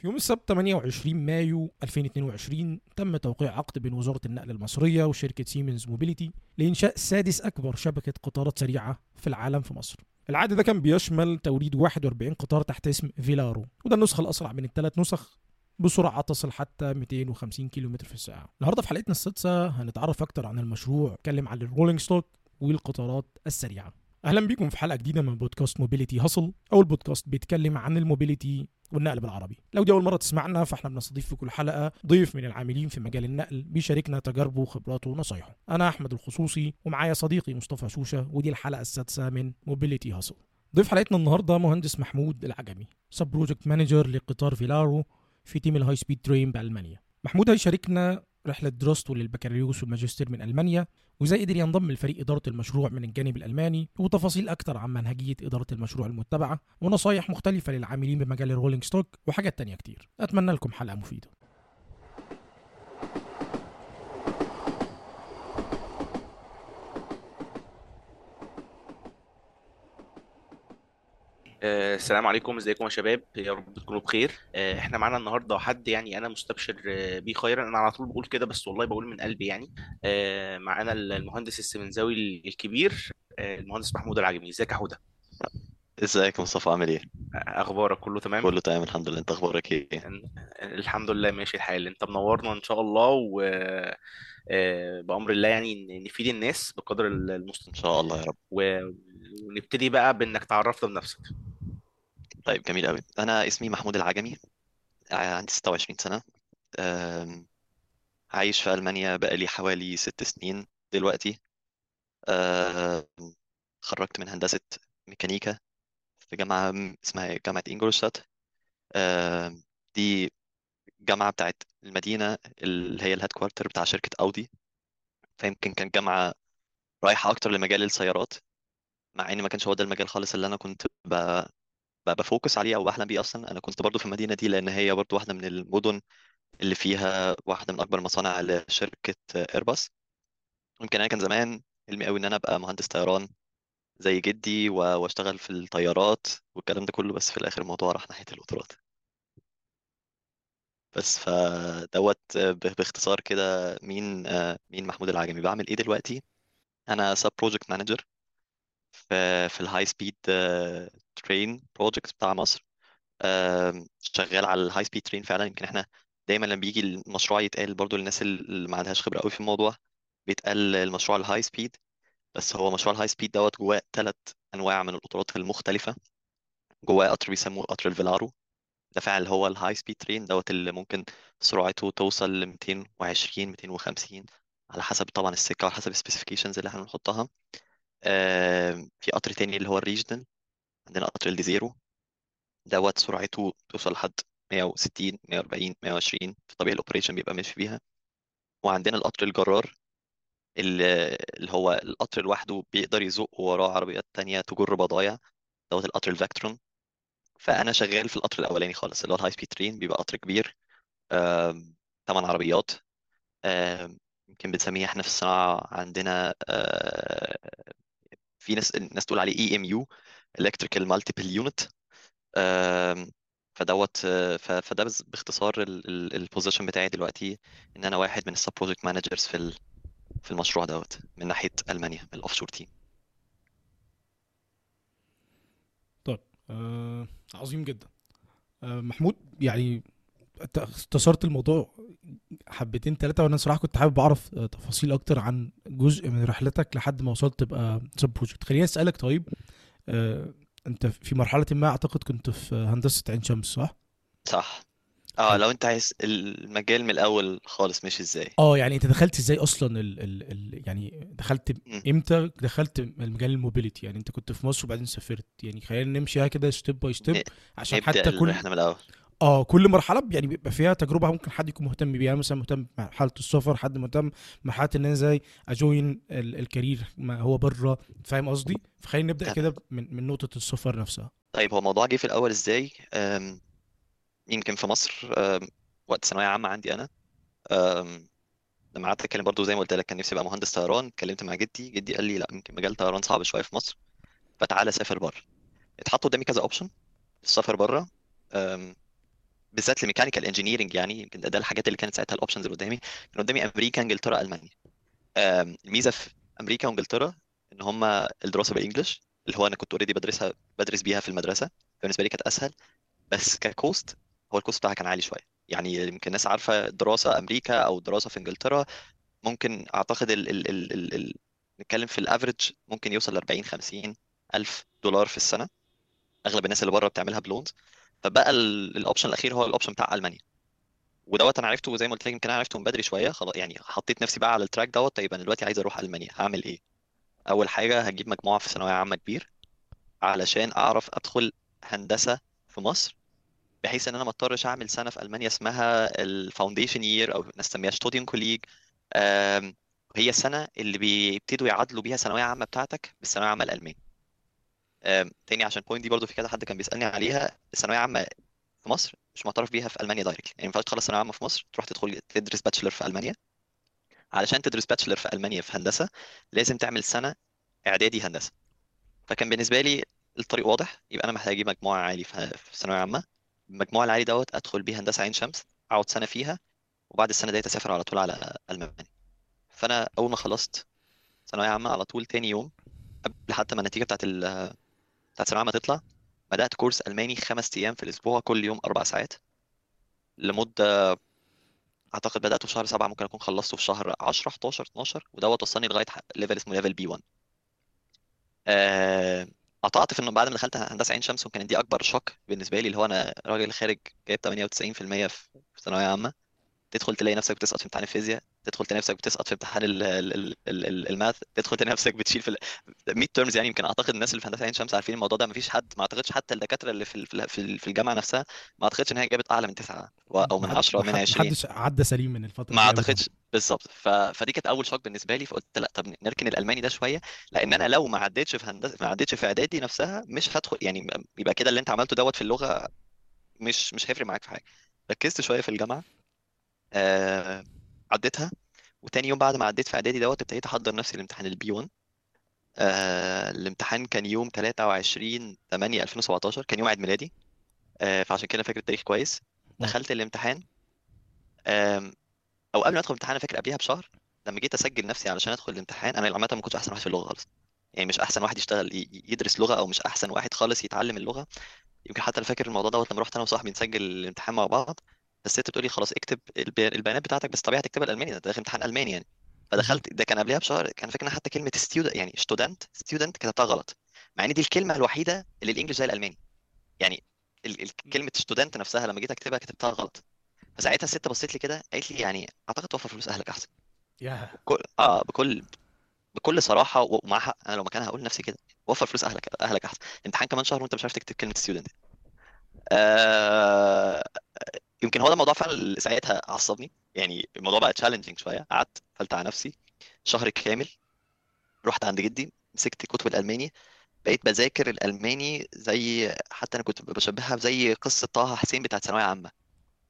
في يوم السبت 28 مايو 2022 تم توقيع عقد بين وزارة النقل المصرية وشركة سيمنز موبيليتي لإنشاء سادس أكبر شبكة قطارات سريعة في العالم في مصر. العقد ده كان بيشمل توريد 41 قطار تحت اسم فيلارو وده النسخة الأسرع من الثلاث نسخ بسرعة تصل حتى 250 كيلومتر في الساعة. النهارده في حلقتنا السادسة هنتعرف أكتر عن المشروع، نتكلم عن ال rolling stock والقطارات السريعة. أهلا بيكم في حلقة جديدة من بودكاست Mobility Hustle أو البودكاست بيتكلم عن ال mobility والنقل بالعربي. لو دي أول مرة تسمعنا فإحنا بنستضيف في كل حلقة ضيف من العاملين في مجال النقل بيشاركنا تجاربه وخبراته ونصايحه. أنا أحمد الخصوصي ومعايا صديقي مصطفى شوشة ودي الحلقة السادسة من Mobility Hustle ضيف حلقتنا النهارده مهندس محمود العجمي sub-project manager لقطار فيلارو في تيم ال high speed train بألمانيا. محمود هيشاركنا رحلة دراسته للبكالوريوس والماجستير من ألمانيا وإزاي قدر ينضم لفريق إدارة المشروع من الجانب الألماني وتفاصيل أكتر عن منهجية إدارة المشروع المتبعة ونصايح مختلفة للعاملين بمجال ال rolling stock وحاجات تانية كتير. أتمنى لكم حلقة مفيدة. آه، السلام عليكم ازيكم يا شباب؟ يا رب تكونوا بخير. آه، إحنا معانا النهارده حد يعني أنا مستبشر آه، بيه خيرا. أنا على طول بقول كده بس والله بقول من قلبي يعني. معانا المهندس السمنزاوي الكبير المهندس محمود العجمي. ازيك يا حوده؟ ازيك يا مصطفى عامل إيه؟ أخبارك؟ كله تمام؟ كله تمام الحمد لله. انت أخبارك إيه؟ الحمد لله ماشي الحال. انت منورنا ان شاء الله و بأمر الله يعني نفيد الناس بقدر ان المستطاع. شاء الله يا رب. و- ونبتدي بقى بإنك تعرفنا بنفسك. طيب جميل قوي أنا اسمي محمود العجمي ع- عندي 26 سنة. عايش في ألمانيا بقالي حوالي ست سنين دلوقتي. أم، اتخرجت من هندسة ميكانيكا في جامعة اسمها جامعة إنجولشتات أم، دي جامعة بتاعت المدينة اللي هي ال headquarter بتاع شركة أودي. فيمكن كان جامعة رايحة أكتر لمجال السيارات مع إن ما كانش هو ده المجال خالص اللي أنا كنت. بفوكس عليه أو بحلم بيه أصلا. أنا كنت برضو في المدينة دي لأن هي برضو واحدة من المدن اللي فيها واحدة من أكبر مصانع لشركه ايرباص يمكن أنا كان زمان حلمي قوي إن أنا أبقى مهندس طيران زي جدي وأشتغل في الطيارات والكلام ده كله بس في الآخر الموضوع راح ناحية القطارات بس فدوت باختصار كده مين مين محمود العجمي. بعمل إيه دلوقتي؟ أنا sub-project manager في في ال high speed train project بتاع مصر. شغال على ال high speed train فعلا. يمكن إحنا دايما لما بيجي المشروع يتقال برضو للناس اللي ما عندهاش خبرة قوي في الموضوع بيتقال المشروع ال high speed بس هو مشروع ال high speed دوت جواه ثلاث أنواع من القطارات المختلفة. جواه قطر بيسموه قطر ال Velaro. ده فعلا هو ال high speed train دوت اللي ممكن سرعته توصل ل 220 250 على حسب طبعا السكة وعلى حسب ال specifications اللي إحنا بنحطها. في قطر تاني اللي هو ال regional عندنا قطر ال Desiro دوت سرعته توصل لحد 160 140 120 في طبيعي ال operation بيبقى ماشي فيها وعندنا القطر الجرار اللي هو القطر لوحده بيقدر يزق وراه عربيات تانية تجر بضايع. دوت القطر ال Vectron فأنا شغال في القطر الأولاني خالص اللي هو ال high speed train بيبقى قطر كبير. ثمان عربيات. يمكن بنسميه إحنا في الصناعة عندنا آه، في ناس الناس تقول عليه EMU electrical multiple unit فدوت فده باختصار ال position بتاعي دلوقتي إن أنا واحد من ال sub project managers في في المشروع دوت من ناحية ألمانيا من ال offshore team طيب آه عظيم جدا. آه محمود يعني اختصرت الموضوع حبتين ثلاثة وأنا صراحة كنت حابب أعرف آه، تفاصيل أكتر عن جزء من رحلتك لحد ما وصلت تبقى سب بروجكت خليني أسألك طيب آه، أنت في مرحلة ما أعتقد كنت في هندسة عين شمس صح؟ صح. آه لو أنت عايز المجال من الأول خالص مش إزاي؟ آه يعني أنت دخلت إزاي أصلا ال ال ال يعني دخلت. إمتى؟ دخلت مجال ال mobility يعني أنت كنت في مصر وبعدين سافرت. يعني خلينا نمشيها كده step by step عشان نبدأ حتى كل الرحلة من الأول. آه كل مرحلة يعني بيبقى فيها تجربة ممكن حد يكون مهتم بيها مثلا مهتم بمرحلة السفر حد مهتم بمرحلة إن أنا إزاي أ join ال- ال career ما هو بره فاهم قصدي؟ فخلينا نبدأ كده من من نقطة السفر نفسها. طيب هو الموضوع جه في الأول إزاي؟ يمكن في مصر وقت ثانوية عامة عندي أنا. لما قعدت أتكلم برضو زي ما قلت لك كان نفسي أبقى مهندس طيران. اتكلمت مع جدي جدي قال لي لأ يمكن مجال طيران صعب شوية في مصر فتعالى سافر بره اتحط قدامي كذا option السفر بره بالذات ل mechanical engineering يعني يمكن ده, الحاجات اللي كانت ساعتها ال options اللي قدامي. كان قدامي أمريكا إنجلترا ألمانيا. الميزة في أمريكا وإنجلترا إن هم الدراسة بال English اللي هو أنا كنت already بدرسها بدرس بيها في المدرسة. بالنسبة لي كانت أسهل. بس ك cost هو ال cost بتاعها كان عالي شوية. يعني يمكن الناس عارفة دراسة أمريكا أو دراسة في إنجلترا ممكن أعتقد ال ال ال ال ال نتكلم في ال average ممكن يوصل ل 40 50 ألف دولار في السنة. أغلب الناس اللي بره بتعملها ب loans. فبقى ال- ال option الأخير هو ال option بتاع ألمانيا. ودوت أنا عرفته زي ما قلت لك يمكن أنا عرفته من بدري شوية خلاص يعني حطيت نفسي بقى على ال track دوت طيب أنا دلوقتي عايز أروح ألمانيا هعمل إيه؟ أول حاجة هجيب مجموعة في ثانوية عامة كبير علشان أعرف أدخل هندسة في مصر بحيث إن أنا ما أضطرش أعمل سنة في ألمانيا اسمها ال foundation year أو نسميها Studienkolleg هي السنة اللي بيبتدوا يعادلوا بيها ثانوية عامة بتاعتك بالثانوية العامة الألماني. تاني عشان ال point دي برضو في كذا حد كان بيسألني عليها الثانوية عامه في مصر مش معترف بيها في ألمانيا directly يعني ما ينفعش تخلص ثانوية عامة في مصر تروح تدخل تدرس bachelor في ألمانيا. علشان تدرس bachelor في ألمانيا في هندسة لازم تعمل سنة إعدادي هندسة. فكان بالنسبة لي الطريق واضح يبقى أنا محتاج أجيب مجموع عالي في في ثانوية عامة. المجموع العالي دوت أدخل بيه هندسة عين شمس أقعد سنة فيها وبعد السنة ديت أسافر على طول على ألمانيا. فأنا أول ما خلصت ثانوية عامة على طول تاني يوم قبل حتى ما النتيجة بتاعت بتاعت ثانويه عامه تطلع. بدأت كورس ألماني خمس أيام في الأسبوع كل يوم أربع ساعات. لمدة أعتقد بدأته في شهر سبعة ممكن أكون خلصته في شهر 10 11 12 ودوت وصلني لغاية level اسمه level B 1 آه، قطعت في إنه بعد ما دخلت هندسة عين شمس وكانت دي أكبر shock بالنسبة لي اللي هو أنا راجل خارج جايب 98% في في ثانوية عامة. تدخل تلاقي نفسك بتسقط في امتحان الفيزياء. تدخل تلاقي نفسك بتسقط في امتحان ال- ال- ال- ال- ال- ال math تدخل تلاقي نفسك بتشيل في ال midterms يعني يمكن أعتقد الناس اللي في هندسة عين شمس عارفين الموضوع ده مفيش حد ما أعتقدش حتى الدكاترة اللي في في ال- في ال- في الجامعة نفسها ما أعتقدش إن هي جابت أعلى من تسعة و- أو من ما حد 10 أو من ما 20 حدش عدى سليم من الفترة ما أعتقدش بالظبط. ف... فدي كانت أول shock بالنسبة لي فقلت لأ طب نركن الألماني ده شوية لأن أنا لو ما عدتش في هندسة ما عدتش في إعدادي نفسها مش هدخل يعني يبقى كده اللي أنت عملته دوت في اللغة مش مش هيفرق معاك في حاجة. ركزت شوية في الجامعة آه... عديتها وتاني يوم بعد ما عديت في إعدادي دوت ابتديت أحضر نفسي لامتحان ال B 1 آه... الامتحان كان يوم 23 8 2017 كان يوم عيد ميلادي. آه... فعشان كده فاكر التاريخ كويس. Wow. دخلت الامتحان. آم، أو قبل ما أدخل الامتحان أنا فاكر قبليها بشهر لما جيت أسجل نفسي علشان أدخل الامتحان أنا عامة ما كنتش أحسن واحد في اللغة خالص. يعني مش أحسن واحد يشتغل يدرس لغة أو مش أحسن واحد خالص يتعلم اللغة. يمكن حتى أنا فاكر الموضوع دوت لما رحت أنا وصاحبي نسجل الامتحان مع بعض. الست بتقول لي خلاص اكتب البي- البيانات بتاعتك بس طبيعي تكتبها الألماني ده داخل امتحان ألماني يعني. فدخلت ده كان قبلها بشهر كان فاكر حتى كلمة student يعني student student كتبتها غلط. مع إن دي الكلمة الوحيدة اللي ال English زي الألماني. يعني كلمة student نفسها لما جيت أكتبها كتبتها غلط. فساعتها الست بصيت لي كده قالت لي يعني أعتقد توفر فلوس أهلك أحسن. يا بكل آه بكل بكل صراحة ومع حق أنا لو مكانها هقول لنفسي كده وفر فلوس أهلك أهلك أحسن. الامتحان كمان شهر وأنت مش عارف تكتب كلمة student آه يمكن هو ده الموضوع فعلا اللي ساعتها عصبني. يعني الموضوع بقى challenging شوية. قعدت قفلت على نفسي شهر كامل. رحت عند جدي مسكت كتب الألماني. بقيت بذاكر الألماني زي حتى أنا كنت بشبهها زي قصة طه حسين بتاعت ثانوية عامة.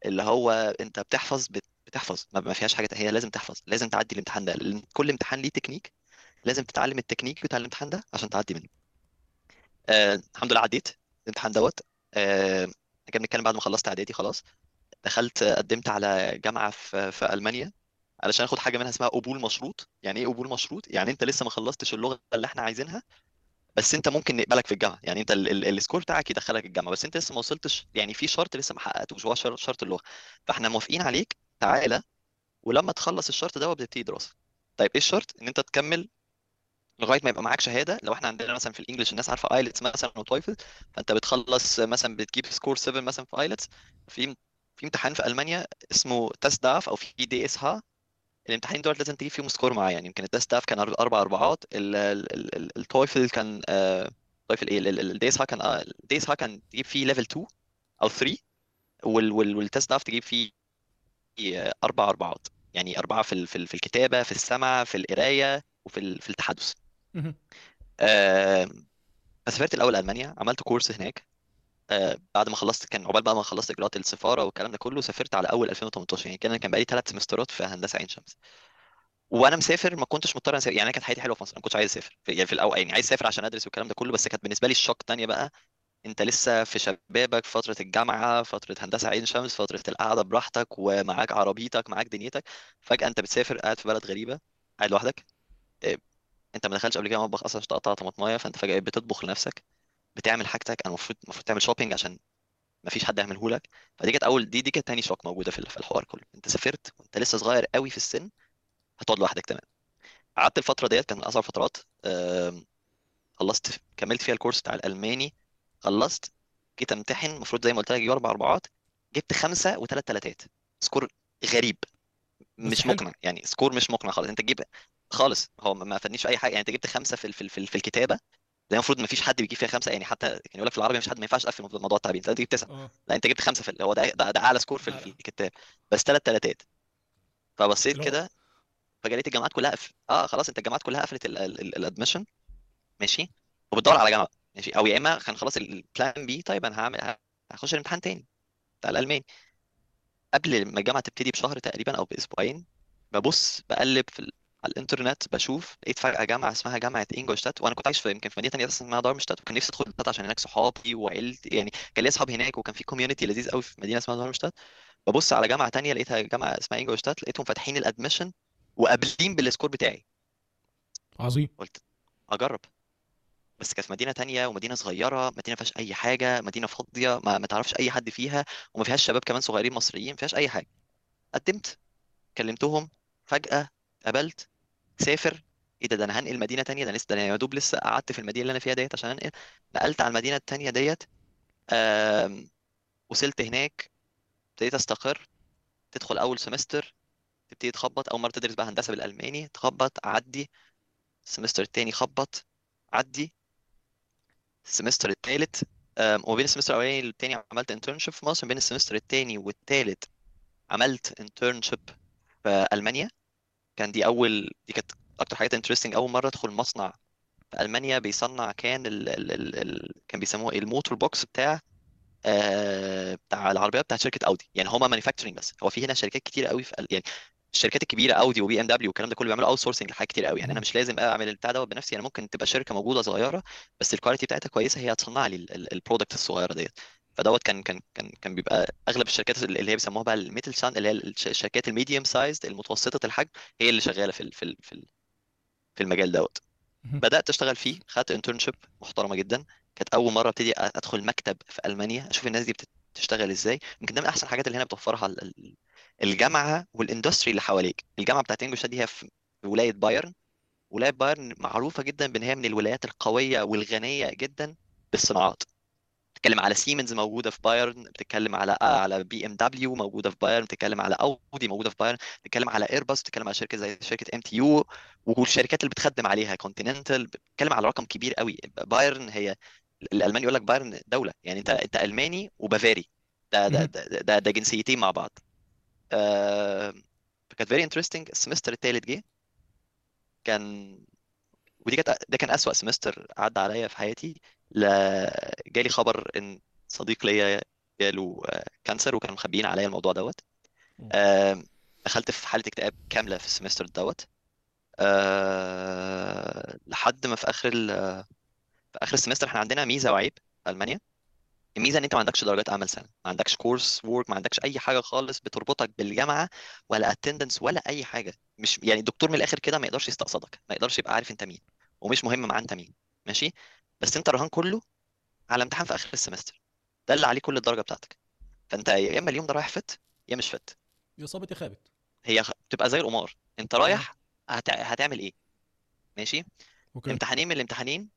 اللي هو أنت بتحفظ بت- بتحفظ. ما فيهاش حاجة هي لازم تحفظ. لازم تعدي الامتحان ده. كل امتحان ليه تكنيك لازم تتعلم التكنيك بتاع الامتحان ده عشان تعدي منه. آه الحمد لله عديت الامتحان دوت. آه كنا بنتكلم بعد ما خلصت إعدادي خلاص. دخلت قدمت على جامعة في في ألمانيا علشان آخد حاجة منها اسمها قبول مشروط. يعني إيه قبول مشروط؟ يعني أنت لسه ما خلصتش اللغة اللي إحنا عايزينها بس أنت ممكن نقبلك في الجامعة. يعني أنت ال- ال- ال score بتاعك يدخلك الجامعة بس أنت لسه ما وصلتش. يعني في شرط لسه ما حققتوش هو شر- شرط اللغة. فإحنا موافقين عليك. تعالى ولما تخلص الشرط ده بتبتدي دراسة. طيب إيه الشرط؟ إن أنت تكمل لغاية ما يبقى معاك شهادة. لو إحنا عندنا مثلا في ال English الناس عارفة IELTS مثلا و TOEFL فأنت بتخلص مثلا بتجيب score 7 مثلا في IELTS في في امتحان في ألمانيا اسمه TestDaF أو في DSH. الامتحانين دول لازم تجيب فيهم score معين يعني يمكن ال TestDaF كان أربع أربعات ال- ال- ال- ال- ال TOEFL كان آه، TOEFL إيه؟ ال DSH كان ال DSH كان تجيب فيه level 2 أو 3 وال وال وال TestDaF تجيب فيه آه، أربع أربعات يعني أربعة في في ال- في الكتابة في السمع في القراية وفي في التحدث. آه، فسافرت الأول ألمانيا عملت كورس هناك. آه، بعد ما خلصت كان عقبال بقى ما خلصت إجراءات السفارة والكلام ده كله سافرت على أول 2018 يعني كان كان بقالي ثلاث سمسترات في هندسة عين شمس. وأنا مسافر ما كنتش مضطر أسافر يعني أنا كانت حياتي حلوة في مصر أنا ما كنتش عايز أسافر يعني في الأول يعني عايز أسافر عشان أدرس والكلام ده كله بس كانت بالنسبة لي الشوك الثانية بقى أنت لسه في شبابك فترة الجامعة فترة هندسة عين شمس فترة القعدة براحتك ومعاك عربيتك معاك دنيتك. فجأة أنت بتسافر قاعد في بلد غريبة قاعد لوحدك إيه، أنت ما دخلتش قبل كده مطبخ أصلا عشان تقطع طماطمايه فأنت فجأة بتطبخ لنفسك. بتعمل حاجتك أنا المفروض المفروض تعمل شوبينج عشان ما فيش حد يعمله لك. فدي كانت أول دي دي كانت تاني شوك موجودة في الحوار كله. أنت سافرت وأنت لسه صغير قوي في السن هتقعد لوحدك تمام. قعدت الفترة ديت كان من أصعب فترات خلصت كملت فيها الكورس بتاع الألماني خلصت جيت أمتحن المفروض زي ما قلت لك أجيب أربع أربعات جبت خمسة وثلاث تلاتات. score غريب. مش مقنع يعني score مش مقنع خالص. أنت تجيب خالص هو ما فادنيش في أي حاجة. يعني أنت جبت خمسة في في ال- في ال- في الكتابة ده المفروض ما فيش حد بيجيب فيها خمسة يعني حتى كان يقول لك في العربي ما فيش حد ما ينفعش تقفل موضوع التعبير. انت تجيب تسعة آه. لا انت جبت خمسة في ال- هو ده ده, ده أعلى سكور في الكتاب. بس ثلاث تلاتات. فبصيت اللي كده فجريت الجامعات كلها قفل آه خلاص انت الجامعات كلها قفلت ال admission ماشي. وبتدور على جامعة. ماشي. أو يا إما كان خلاص ال plan B طيب أنا هعمل هخش الامتحان تاني بتاع الألماني. قبل ما الجامعة تبتدي بشهر تقريبا أو بأسبوعين ببص بقلب في. على الانترنت بشوف لقيت فجأة جامعة اسمها جامعة انجولشتات وأنا كنت عايش في يمكن في مدينة ثانية اسمها دارمشتات وكان نفسي أدخل عشان هناك صحابي وعيلتي يعني كان لي أصحاب هناك وكان في community لذيذ قوي في مدينة اسمها دارمشتات ببص على جامعة تانية لقيتها جامعة اسمها انجولشتات لقيتهم فاتحين ال admission وقابلين بال score بتاعي. عظيم. قلت اجرب بس كانت في مدينة تانية ومدينة صغيرة مدينة ما فيهاش أي حاجة مدينة فاضية ما, ما تعرفش أي حد فيها وما فيهاش شباب كمان صغيرين مصريين ما فيهاش أي حاجة. قدمت كلمتهم فجأة قابلت سافر إيه ده ده أنا هنقل مدينة تانية ده لسه ده أنا يا دوب لسه قعدت في المدينة اللي أنا فيها ديت عشان أنقل. نقلت على المدينة التانية ديت وصلت هناك ابتديت أستقر. تدخل أول سمستر تبتدي تخبط. أول مرة تدرس بقى هندسة بالألماني تخبط عدي ال semester التاني خبط عدي ال semester التالت آم، وما بين ال semester الأولاني والتاني عملت internship في مصر. بين ال semester التاني والتالت عملت internship في ألمانيا. كان دي أول دي كانت أكتر حاجات interesting أول مرة أدخل مصنع في ألمانيا بيصنع كان ال... ال... ال... ال... كان بيسموه إيه ال motor box بتاع آه... بتاع العربية بتاعت شركة أودي. يعني هما manufacturing بس. هو في هنا شركات كتير قوي في يعني الشركات الكبيره أودي و BMW والكلام ده كله بيعملوا outsourcing لحاجات كتير قوي. يعني أنا. مش لازم أعمل البتاع دوت بنفسي. أنا ممكن تبقى شركة موجودة صغيرة بس ال quality بتاعتها كويسة هي هتصنع لي ال product الصغيرة ديت. فدوت كان كان كان كان بيبقى أغلب الشركات اللي هي بيسموها بقى ال Mittelstand اللي هي الش- الشركات ال medium sized المتوسطة الحجم هي اللي شغالة في في في ال- في المجال دوت. بدأت أشتغل فيه خدت internship محترمة جدا. كانت أول مرة أبتدي أدخل مكتب في ألمانيا أشوف الناس دي بتشتغل إزاي. يمكن ده من أحسن الحاجات اللي هنا بتوفرها ال- ال- الجامعة وال industry اللي حواليك. الجامعة بتاعت انجولشتات دي هي في ولاية بايرن ولاية بايرن معروفة جدا بإن هي من الولايات القوية والغنية جدا بالصناعات. بتتكلم على سيمنز موجودة في بايرن بتتكلم على على BMW موجودة في بايرن بتتكلم على اودي موجودة في بايرن بتتكلم على Airbus بتتكلم على شركة زي شركة MTU والشركات اللي بتخدم عليها Continental بتتكلم على رقم كبير قوي. بايرن هي الألماني يقول لك بايرن دولة. يعني انت انت ألماني وبافاري. ده ده. ده, ده, ده جنسيتين مع بعض. آه فكانت very interesting ال semester الثالث جه. كان ودي كانت ده كان أسوأ semester عدى عليا في حياتي. لا جالي خبر إن صديق ليا جاله آه، cancer وكانوا مخبيين عليا الموضوع دوت. دخلت في حالة اكتئاب كاملة في ال semester دوت. آه، لحد ما في آخر ال- في آخر ال semester إحنا عندنا ميزة وعيب في ألمانيا. الميزة إن أنت ما عندكش درجات اعمال سنة ما عندكش coursework ما عندكش أي حاجة خالص بتربطك بالجامعة ولا attendance ولا أي حاجة. مش يعني الدكتور من الآخر كده ما يقدرش يستقصدك ما يقدرش يبقى عارف أنت مين ومش مهم معاه أنت مين. ماشي؟ بس انت رهان كله على امتحان في آخر ال semester. ده اللي عليه كل الدرجة بتاعتك. فانت يا إما اليوم ده رايح فت يا مش فت. يا صابت يا خابت. هي بتبقى زي القمار. انت رايح هت... هتعمل إيه؟ ماشي؟ okay. امتحانين من الامتحانين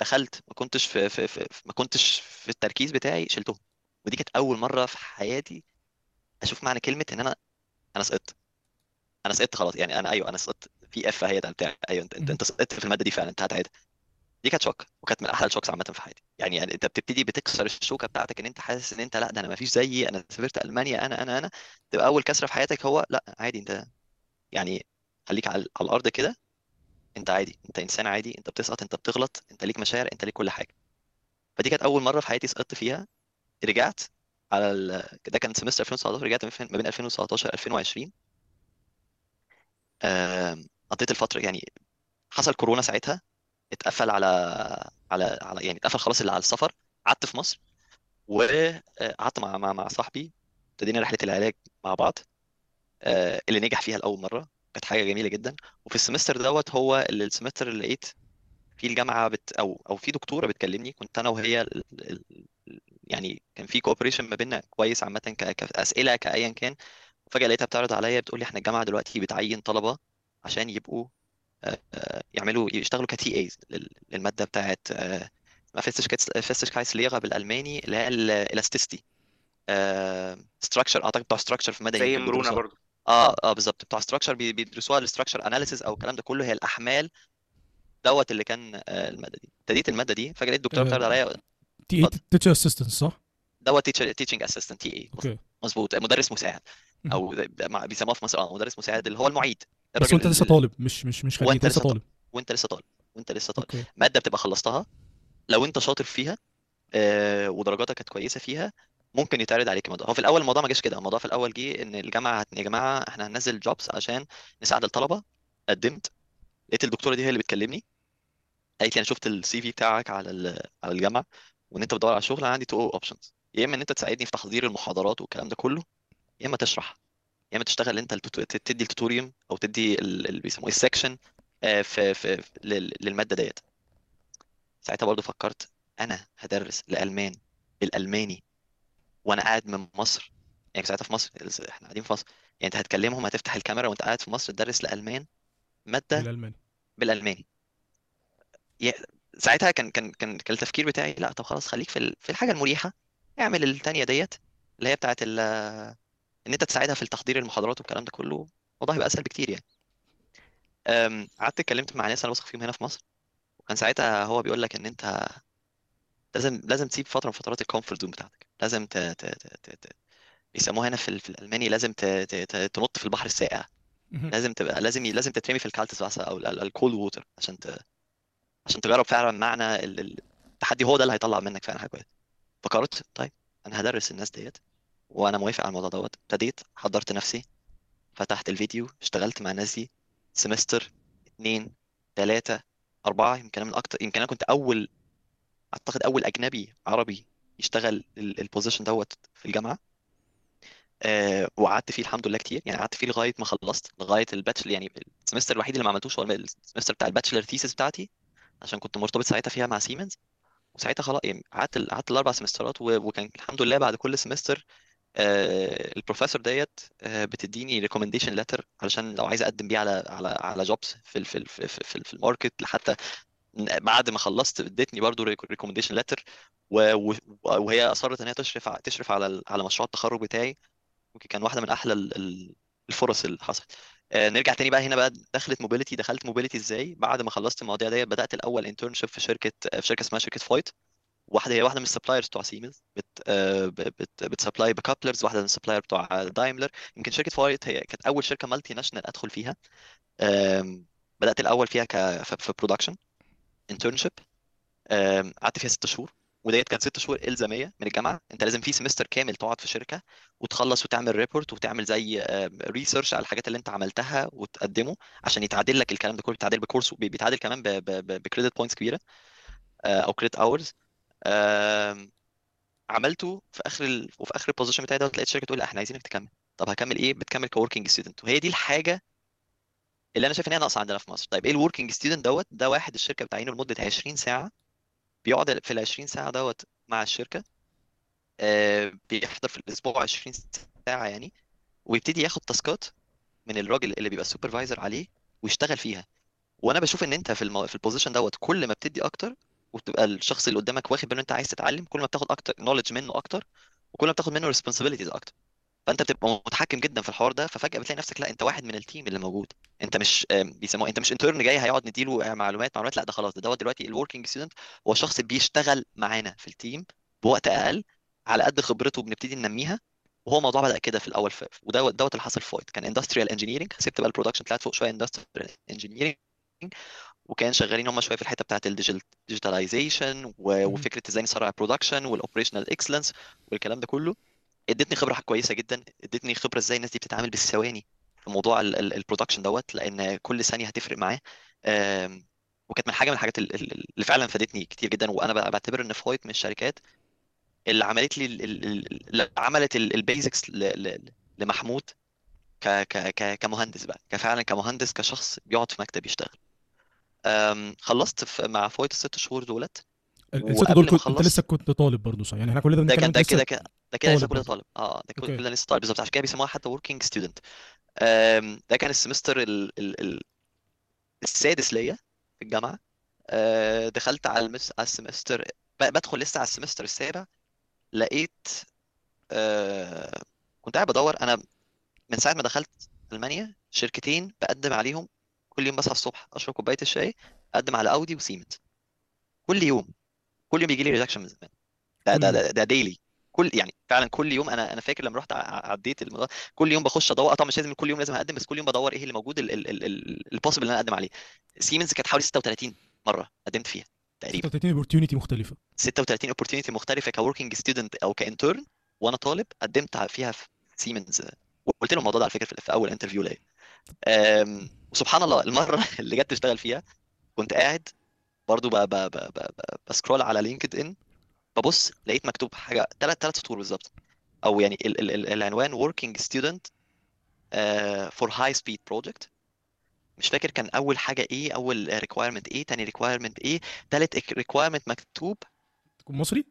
دخلت ما كنتش في, في, في في- ما كنتش في التركيز بتاعي شلتهم. ودي كانت أول مرة في حياتي أشوف معنى كلمة إن أنا أنا سقطت. أنا سقطت خلاص. يعني أنا أيوه أنا سقطت. في F اهي ده بتاع أيوه أنت أنت. أنت سقطت في المادة دي فعلا أنت هتعيدها دي كانت shock وكانت من أحلى ال shocks عامة في حياتي. يعني, يعني أنت بتبتدي بتكسر الشوكة بتاعتك إن أنت حاسس إن أنت لأ ده أنا ما فيش زيي أنا سافرت ألمانيا أنا أنا أنا تبقى أول كسره في حياتك هو لأ عادي أنت يعني خليك على, على الأرض كده أنت عادي أنت إنسان عادي أنت بتسقط أنت بتغلط أنت ليك مشاعر أنت ليك كل حاجة. فدي كانت أول مرة في حياتي سقطت فيها. رجعت على ال... ده كان سمستر 2019 رجعت ما بين 2019 2020 آم، قضيت الفترة يعني حصل كورونا ساعتها. اتقفل على على على يعني اتقفل خلاص اللي على السفر قعدت في مصر وقعدت مع مع مع صاحبي ابتدينا رحلة العلاج مع بعض آه، اللي نجح فيها لأول مرة كانت حاجة جميلة جدا. وفي ال semester دوت هو اللي ال semester اللي لقيت في الجامعة بت أو أو في دكتورة بتكلمني كنت أنا وهي يعني كان في cooperation ما بيننا كويس عامة كاسئله كايا كان. وفجأة لقيتها بتعرض عليا بتقول لي إحنا الجامعة دلوقتي بتعين طلبة عشان يبقوا آه، آه، يعملوا يشتغلوا ك TAs للمادة بتاعت Festigkeits بالألماني اللي هي ال elasticity structure أعتقد بتوع structure في مدني زي مرونه برضو. آه آه بالظبط. بتوع structure بيدرسوها ال structure analysis أو الكلام ده كله. هي الأحمال دوت اللي كان آه، المادة دي. ابتديت المادة دي؟ فجاه لقيت الدكتوره بتعرض عليا TA teacher assistant صح؟ دوت teaching assistant TA مظبوط. مدرس مساعد. أو بيسموها في مصر آه مدرس مساعد اللي هو المعيد. بس وانت لسه ال- طالب مش مش مش خريج وانت لسه طالب. وانت لسه طالب. وانت لسه طالب. okay. مادة بتبقى خلصتها. لو انت شاطر فيها آه، ودرجاتك كانت كويسة فيها ممكن يتعرض عليك الموضوع. هو في الأول الموضوع ما جاش كده. الموضوع في الأول جه إن الجامعة يا جماعة إحنا هننزل jobs عشان نساعد الطلبة. قدمت. لقيت الدكتورة دي هي اللي بتكلمني. قالت لي أنا شفت ال CV بتاعك على ال- على الجامعة وإن أنت بتدور على شغل أنا عندي two options يا إما إن أنت تساعدني في تحضير المحاضرات والكلام ده كله يا إما تشرح. يا اما تشتغل انت تدي ال Tutorium أو تدي ال- اللي بيسموه ال section في في في- لل- للمادة ديت. ساعتها برضو فكرت أنا هدرس لالمان بالالماني وأنا قاعد من مصر. يعني ساعتها في مصر إحنا قاعدين في مصر. يعني انت هتكلمهم هتفتح الكاميرا وانت قاعد في مصر تدرس لألمان مادة بالألماني. بالألماني. يا- ساعتها كان كان كان كان التفكير بتاعي لا طب خلاص خليك في في الحاجة المريحة اعمل التانية ديت اللي هي بتاعت ال- إن أنت تساعدها في تحضير المحاضرات والكلام ده كله الموضوع هيبقى أسهل بكتير يعني قعدت اتكلمت مع ناس أنا واثق فيهم هنا في مصر وكان ساعتها هو بيقول لك إن أنت لازم لازم تسيب فترة من فترات ال comfort zone بتاعتك لازم ت... ت... ت... ت... ت... بيسموها هنا في. في الألماني لازم ت... ت... ت... تنط في البحر الساقع. لازم تبقى لازم لازم تترمي في ال kaltes Wasser أو ال cold water عشان ت... عشان تجرب فعلا معنى ال- ال- التحدي هو ده اللي هيطلع منك فعلا حاجة كويسة فقررت طيب أنا هدرس الناس ديت وأنا موافق على الموضوع دوت. ابتديت حضرت نفسي فتحت الفيديو اشتغلت مع الناس دي semester اتنين تلاتة أربعة يمكن أنا من أكتر يمكن أنا كنت أول أعتقد أول أجنبي عربي يشتغل ال position دوت في الجامعة. آه وقعدت فيه الحمد لله كتير. يعني قعدت فيه لغاية ما خلصت لغاية ال bachelor يعني ال semester الوحيد اللي ما عملتوش هو ال semester بتاع ال bachelor thesis بتاعتي عشان كنت مرتبط ساعتها فيها مع سيمنز وساعتها خلاص يعني قعدت قعدت الأربع سمسترات وكان الحمد لله بعد كل semester البروفيسور ديت آه، بتديني recommendation letter علشان لو عايز أقدم بيه على على على jobs في في في في, ال في ال market حتى بعد ما خلصت ادتني برضو recommendation letter وهي أصرت إن هي تشرف تشرف على على مشروع التخرج بتاعي ممكن كان واحدة من أحلى ال- ال- الفرص اللي حصلت. آه، نرجع تاني بقى هنا بقى دخلت mobility دخلت mobility إزاي؟ بعد ما خلصت المواضيع ديت بدأت الأول internship في شركة في شركة اسمها شركة Voith واحدة هي واحدة من ال suppliers بتوع سيمنز بت آه، بت بت supply couplers واحدة من ال supplier بتوع Daimler يمكن شركة Voith هي كانت أول شركة multinational أدخل فيها. بدأت الأول فيها ك في production internship قعدت فيها ست شهور. وديت كانت ست شهور إلزامية من الجامعة. أنت لازم في semester كامل تقعد في شركة وتخلص وتعمل report وتعمل زي research على الحاجات اللي أنت عملتها وتقدمه عشان يتعادل لك الكلام ده كله. بيتعادل ب course بيتعادل كمان ب credit points كبيرة آه، أو credit hours عملته في آخر ال... وفي آخر ال position بتاعي ده لقيت الشركة تقول لأ إحنا عايزينك تكمل. طب هكمل إيه؟ بتكمل ك working student وهي دي الحاجة اللي أنا شايف إن هي ناقصة عندنا في مصر. طيب إيه ال working student دوت؟ ده واحد الشركة بتعينه لمدة 20 ساعة. بيقعد في ال 20 ساعة دوت مع الشركة. آه، بيحضر في الأسبوع 20 ساعة يعني ويبتدي ياخد taskات من الراجل اللي بيبقى supervisor عليه ويشتغل فيها. وأنا بشوف إن أنت في المو... في ال position دوت كل ما بتدي أكتر وتبقى الشخص اللي قدامك واخد باله أنت عايز تتعلم كل ما بتاخد أكتر knowledge منه أكتر وكل ما بتاخد منه responsibilities أكتر. فأنت بتبقى متحكم جدا في الحوار ده ففجأة بتلاقي نفسك لا أنت واحد من ال team اللي موجود. أنت مش بيسموه أنت مش intern جاي هيقعد نديله معلومات معلومات لا ده خلاص ده دوت دلوقتي ال working student هو شخص بيشتغل معانا في ال team بوقت أقل على قد خبرته بنبتدي ننميها وهو الموضوع بدأ كده في الأول ودوت دوت اللي حصل في كان industrial engineering سبت بقى ال production طلعت فوق شوية industrial engineering وكان شغالين هم شوية في الحتة بتاعت ال digitalization. وفكرة إزاي نسرع ال production وال operational excellence والكلام ده كله. ادتني خبرة كويسة جدا. ادتني خبرة إزاي الناس دي بتتعامل بالثواني في موضوع ال production دوت لأن كل ثانية هتفرق معاه. وكانت من حاجة من الحاجات ال- ال- اللي فعلا فادتني كتير جدا. وأنا بعتبر إن Voith من الشركات اللي عملت لي ال- ال- ال- اللي عملت ال basics لمحمود ك ك ك كمهندس بقى. كفعلا كمهندس كشخص بيقعد في مكتب يشتغل. خلصت في مع Voith الست شهور دولت. ال- الست دول كنت انت لسه كنت طالب برضه صح؟ يعني إحنا كل ده ده كان ده كده كده ده كده لسه كل ده طالب. آه ده كل كل ده لسه طالب. بالظبط عشان كده بيسموها حتى working student. أم، ده كان ال semester ال ال ال السادس ليا في الجامعة. أه، دخلت على المس على ال semester بدخل لسه على ال semester السابع. لقيت أه، كنت قاعد بدور. أنا من ساعة ما دخلت ألمانيا شركتين بقدم عليهم كل يوم بصحى الصبح أشرب كوباية الشاي أقدم على Audi و Siemens كل يوم كل يوم بيجي لي rejection من زمان. ده ده ده, ده daily كل يعني فعلا كل يوم أنا أنا فاكر لما رحت عديت الموضوع كل يوم بخش أدور. آه طبعا مش لازم كل يوم لازم أقدم بس كل يوم بدور إيه اللي موجود ال possible اللي أنا أقدم عليه. سيمنز كانت حوالي 36 مرة قدمت فيها تقريبا. 36 opportunity مختلفة. 36 opportunity مختلفة ك working student أو ك intern وأنا طالب قدمت فيها في سيمنز وقلت لهم الموضوع ده على فكرة في أول interview ليا. وسبحان الله المرة اللي جت تشتغل فيها كنت قاعد برضو ب scroll على LinkedIn ببص لقيت مكتوب حاجة ثلاث ثلاث سطور بالظبط. أو يعني ال ال ال العنوان working student uh, for high speed project. مش فاكر كان أول حاجة إيه أول requirement إيه تاني requirement إيه تالت requirement مكتوب تكون مصري؟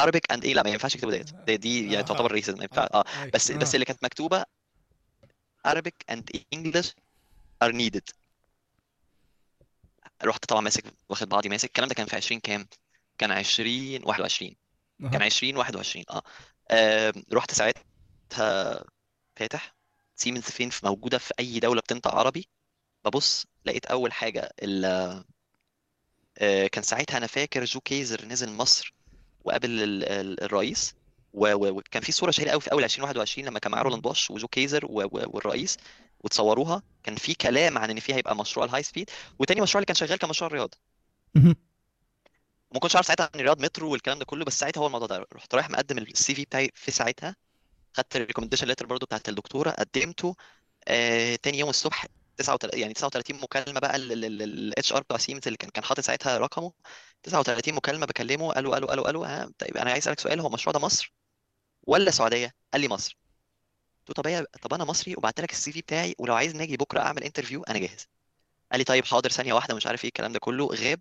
Arabic and إيه لا ما ينفعش يكتبوا ديت. دي, دي يعني تعتبر racism ما ينفع. آه آه اي بس بس آه اللي كانت مكتوبة Arabic and English are needed. رحت طبعا ماسك واخد بعضي ماسك. الكلام ده كان في 20 كام؟ كان 20 21 كان أها 20 21 آه. آم، رحت ساعتها فاتح. سيمنز فين في موجودة في أي دولة بتنطق عربي. ببص لقيت أول حاجة ال آه، كان ساعتها أنا فاكر جو كيزر نزل مصر وقابل ال- ال- الرئيس. و- و- وكان في صورة شهيرة قوي في أول 2021 لما كان معاه رولاند بوش وجو كيزر و- و- والرئيس وتصوروها كان في كلام عن إن فيها هيبقى مشروع ال high speed. وتاني مشروع اللي كان شغال كان مشروع الرياض. وما كنتش عارف ساعتها عن الرياض مترو والكلام ده كله بس ساعتها هو الموضوع ده. رحت رايح مقدم ال CV بتاعي في ساعتها. خدت ال recommendation letter برضو بتاعت الدكتورة. قدمته آه تاني يوم الصبح 39 يعني 39 مكالمة بقى ال HR بتاع سيمنز اللي كان كان حاطط ساعتها رقمه. 39 مكالمة بكلمه قالوا قالوا قالوا قالوا ها طيب أنا عايز أسألك سؤال. هو المشروع ده مصر؟ ولا سعودية؟ قال لي مصر. قلت له طب طب أنا مصري وبعت لك ال CV بتاعي ولو عايز نجي بكرة أعمل interview أنا جاهز. قال لي طيب حاضر ثانية واحدة مش عارف إيه الكلام ده كله غاب.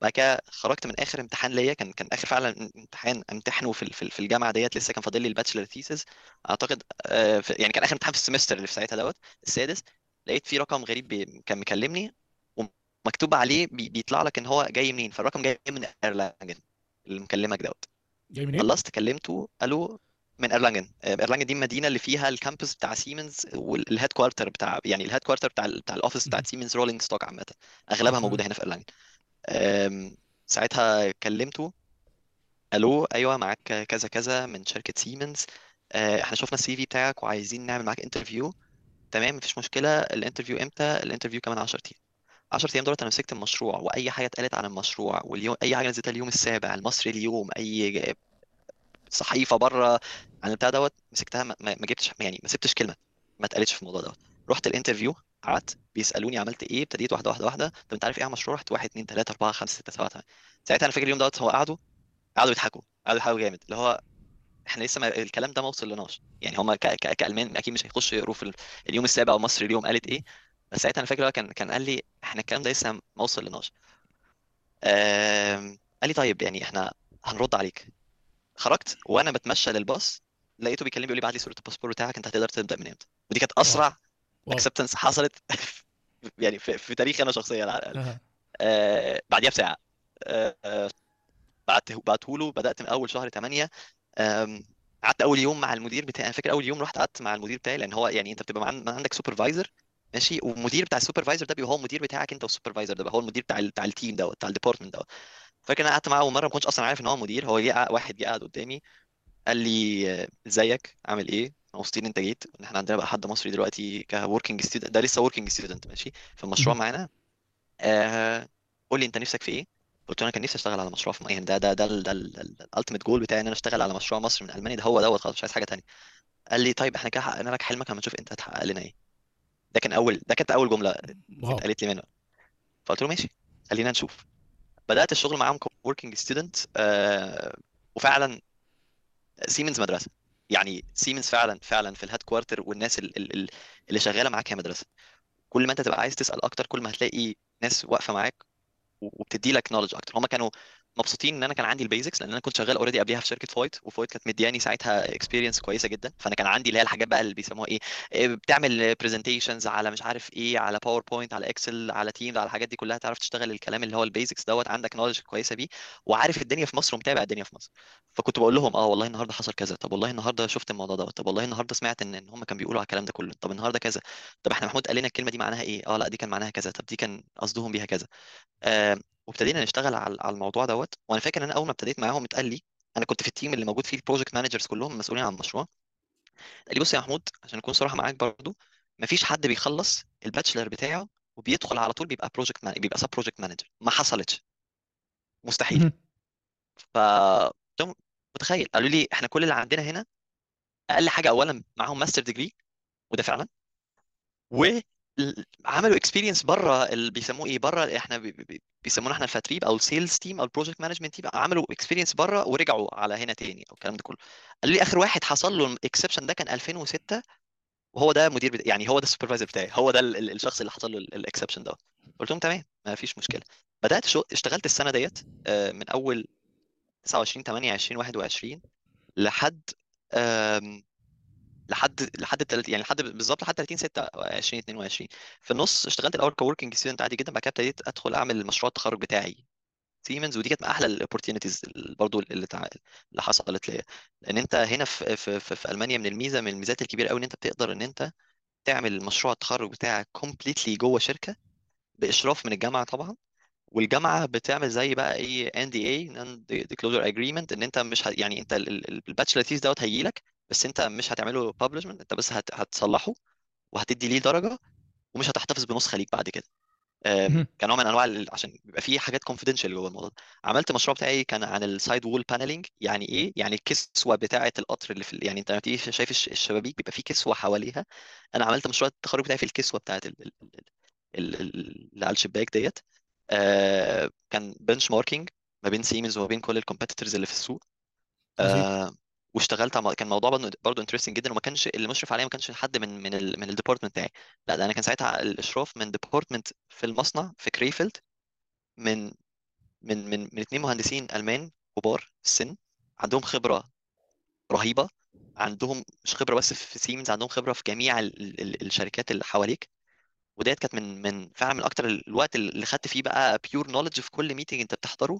بعد كده خرجت من آخر امتحان ليا كان كان آخر فعلا امتحان امتحنه في في ال- في الجامعة ديت لسه كان فاضل لي ال bachelor thesis أعتقد آه، يعني كان آخر امتحان في ال semester اللي في ساعتها دوت السادس. لقيت في رقم غريب كان مكلمني ومكتوب عليه بي بيطلع لك إن هو جاي منين. فالرقم جاي من ايرلانجن اللي مكلمك دوت. جاي منين؟ خلصت كلمته قالوا من إيرلانجن. آه، إيرلانجن دي المدينة اللي فيها ال campus بتاع سيمنز وال headquarter بتاع يعني ال headquarter بتاع ال- بتاع ال office بتاع. سيمنز rolling stock عامة. أغلبها موجودة هنا في إيرلانجن. أم، ساعتها كلمته ألو أيوه معاك كذا كذا من شركة سيمنز أه، إحنا شفنا ال CV بتاعك وعايزين نعمل معاك interview تمام مفيش مشكلة. ال interview إمتى؟ ال interview كمان 10 أيام 10 أيام دولت أنا مسكت المشروع وأي حاجة اتقالت عن المشروع واليوم أي حاجة نزلتها اليوم السابع المصري اليوم أي صحيفة بره عن البتاع دوت مسكتها ما, جبتش يعني ما سبتش كلمة ما اتقالتش في الموضوع دوت. رحت ال interview قعدت بيسألوني عملت إيه ابتديت واحدة واحدة واحدة طب أنت عارف إيه على المشروع رحت واحد اتنين تلاتة أربعة خمسة ستة سبعة تمانية. ساعتها أنا فاكر اليوم دوت هو قعدوا قعدوا يضحكوا قعدوا يضحكوا جامد اللي هو إحنا لسه ما الكلام ده ما وصلناش. يعني هم. كألمان أكيد مش هيخشوا يقروا في ال- اليوم السابع ومصر اليوم قالت إيه بس ساعتها أنا فاكر هو كان كان قال لي إحنا الكلام ده لسه ما وصلناش آم، قال لي طيب يعني إحنا هنرد عليك. خرجت وأنا بتمشى للباص لقيته بيكلمني بيقول لي بعت لي صورة الباسبور بتاعك أنت هتقدر تبدأ من إمتى ودي كانت wow. أسرع wow. acceptance حصلت يعني في, في تاريخي أنا شخصيا. على الاقل أها. آه بعديها بساعة. آه آه، بعته بعته له بدأت من أول شهر 8 آم، قعدت أول يوم مع المدير بتاعي. أنا فاكر أول يوم رحت قعدت مع المدير بتاعي لأن هو يعني أنت بتبقى عندك supervisor ماشي؟ والمدير بتاع ال supervisor ده بيبقى هو المدير بتاعك انت وال supervisor ده بقى هو المدير بتاع ال- بتاع ال team دوت بتاع ال department دوت. فاكر أنا قعدت معاه اول مره ما كنتش أصلا عارف إن هو مدير هو جه واحد جه قعد قدامي قال لي إزيك؟ عامل إيه؟ مبسوطين أنت جيت إن إحنا عندنا بقى حد مصري دلوقتي ك working student ده لسه working student ماشي؟ في المشروع. معانا. آه قول لي أنت نفسك في إيه؟ قلت له أنا كان نفسي أشتغل على مشروع في يعني ده ده ده ال ultimate goal بتاعي إن أنا أشتغل على مشروع مصر من ألمانيا ده هو دوت خلاص مش عايز حاجة تانية. قال لي طيب إحنا كده حققنا لك حلمك أما نشوف أنت هتحقق لنا إيه. ده كان اول ده كانت أول جملة اتقالت لي منه. فقلت له ماشي خلينا نشوف. بدأت الشغل معاهم ك working student آه وفعلا سيمنز مدرسة. يعني سيمنز فعلا فعلا في ال headquarter والناس ال- ال- ال- اللي شغالة معاك هي مدرسة. كل ما أنت تبقى عايز تسأل أكتر كل ما هتلاقي ناس واقفة معاك وبتدي لك knowledge أكتر. هم كانوا مبسوطين إن أنا كان عندي ال basics لأن أنا كنت شغال already قبليها في شركة فويت وفويت كانت مدياني ساعتها experience كويسة جدا. فأنا كان عندي اللي هي الحاجات بقى اللي بيسموها إيه إيه، بتعمل presentations على مش عارف إيه على PowerPoint على Excel على Teams على الحاجات دي كلها تعرف تشتغل الكلام اللي هو ال basics دوت عندك knowledge كويسة بيه وعارف الدنيا في مصر ومتابع الدنيا في مصر. فكنت بقول لهم آه والله النهارده حصل كذا طب والله النهارده شفت الموضوع دوت طب والله النهارده سمعت إن هم كانوا بيقولوا على الكلام ده كله طب النهارده كذا طب إحنا محمود قال لنا الكلمة دي معناها إيه؟ آه لأ دي كان معناها كذا طب دي كان قصدهم بيها كذا. آه وابتدينا نشتغل على على الموضوع دوت. وأنا فاكر إن أنا أول ما ابتديت معاهم اتقال لي أنا كنت في ال team اللي موجود فيه ال project managers كلهم مسؤولين عن المشروع. قال لي بص يا محمود عشان أكون صراحة معاك برضو مفيش حد بيخلص ال bachelor بتاعه وبيدخل على طول بيبقى project man بيبقى sub project manager ما حصلتش. مستحيل. ف متخيل؟ قالوا لي إحنا كل اللي عندنا هنا أقل حاجة اولا معاهم master degree وده فعلا. وعملوا experience بره اللي بيسموه إيه؟ بره إحنا بي- بي- بيسمونا إحنا ال Vertrieb أو ال sales team أو ال project management team عملوا experience بره ورجعوا على هنا تاني أو الكلام ده كله. قالوا لي آخر واحد حصل له ال exception ده كان 2006 وهو ده مدير بتا... يعني هو ده ال supervisor بتاعي. هو ده ال- ال- الشخص اللي حصل له ال exception ده قلت لهم تمام ما فيش مشكلة. بدأت شو... اشتغلت السنة ديت آه، من أول 29 8 20 21 لحد لحد لحد التلات يعني لحد بالظبط لحد 30 6 20 22 في النص اشتغلت الأول ك working student عادي جدا بعد كده ابتديت أدخل أعمل مشروع التخرج بتاعي. سيمنز ودي كانت من أحلى ال opportunities برضو اللي تع... اللي حصلت ليا. لأن أنت هنا في في في, في ألمانيا من الميزة من الميزات الكبيرة قوي إن أنت بتقدر إن أنت تعمل مشروع التخرج بتاعك completely جوه شركة بإشراف من الجامعة طبعا. والجامعة بتعمل زي بقى إيه NDA disclosure agreement إن أنت مش ه... يعني أنت ال bachelor thesis دوت هيجي لك بس انت مش هتعمله publishment انت بس هت... هتصلحه وهتدي ليه درجة ومش هتحتفظ بنسخه ليك بعد كده. مهم. كنوع من أنواع ال- عشان بيبقى فيه حاجات confidential جوه الموضوع. ده عملت مشروع بتاعي كان عن ال side wall paneling يعني إيه؟ يعني الكسوة بتاعة القطر اللي في ال- يعني انت لما تيجي شايف الش- الشبابيك بيبقى فيه كسوة حواليها. أنا عملت مشروع التخرج بتاعي في الكسوة بتاعة ال- ال- ال- ال- ال- اللي على الشباك ديت. آه، كان benchmarking ما بين سيمنز وما بين كل ال competitors اللي في السوق. آه، واشتغلت على كان موضوع برضه interesting جدا وما كانش اللي مشرف عليا ما كانش حد من من ال من ال department بتاعي. لا ده أنا كان ساعتها الأشراف من department في المصنع في كريفيلد من من من من اتنين مهندسين ألمان كبار السن عندهم خبرة رهيبة عندهم مش خبرة بس في سيمنز عندهم خبرة في جميع ال ال الشركات اللي حواليك. وديت كانت من من فعلا من أكتر الوقت اللي خدت فيه بقى pure knowledge في كل meeting أنت بتحضره.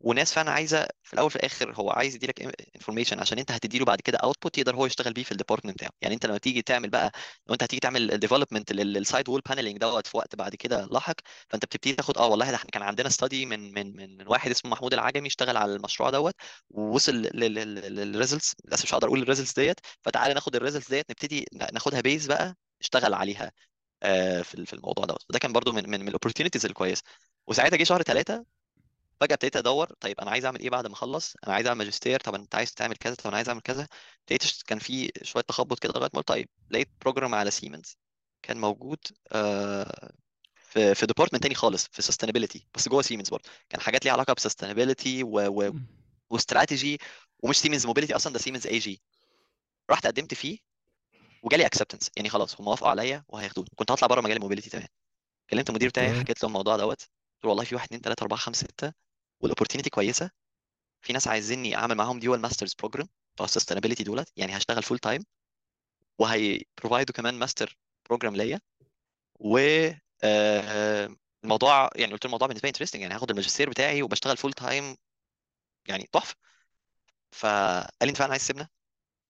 وناس فعلا عايزة في الأول في الآخر هو عايز يديلك information عشان أنت هتديله بعد كده output يقدر هو يشتغل بيه في ال department بتاعه. يعني أنت لما تيجي تعمل بقى لو أنت هتيجي تعمل development لل side wall paneling دوت في وقت بعد كده لاحق فأنت بتبتدي تاخد آه والله ده إحنا كان عندنا study من من من واحد اسمه محمود العجمي اشتغل على المشروع دوت ووصل لل results للاسف مش هقدر أقول ال results ديت. فتعالى ناخد ال results ديت نبتدي ناخدها base بقى اشتغل عليها آه، في الموضوع دوت. وده كان برضو من من ال opportunities الكويسة. وساعتها جه شهر ثلاثة فجأة ابتديت أدور طيب أنا عايز أعمل إيه بعد ما أخلص؟ أنا عايز أعمل ماجستير طب أنت عايز تعمل كذا؟ طب أنا عايز أعمل كذا؟ لقيت كان في شوية تخبط كده لغاية ما قلت طيب لقيت program على سيمنز كان موجود آه، في في department تاني خالص في sustainability بس جوه سيمنز برضه. كان حاجات ليها علاقة ب sustainability و strategy ومش سيمنز موبيليتي أصلا ده سيمنز AG رحت قدمت فيه وجالي acceptance يعني خلاص هم وافقوا عليا وهياخدوني. كنت هطلع بره مجال ال mobility تمام. كلمت المدير بتاعي حكيت له الموضوع دوت. قلت له والله في 1 2 3 4 5 6 وال opportunity كويسة. في ناس عايزيني أعمل معاهم dual masters program بتوع ال sustainability دولت يعني هشتغل full time وهي provide وا كمان master program ليا. و آه، الموضوع يعني قلت الموضوع بالنسبة لي interesting يعني هاخد الماجستير بتاعي وبشتغل full time يعني تحفة. فقال لي انت فعلا عايز تسيبنا؟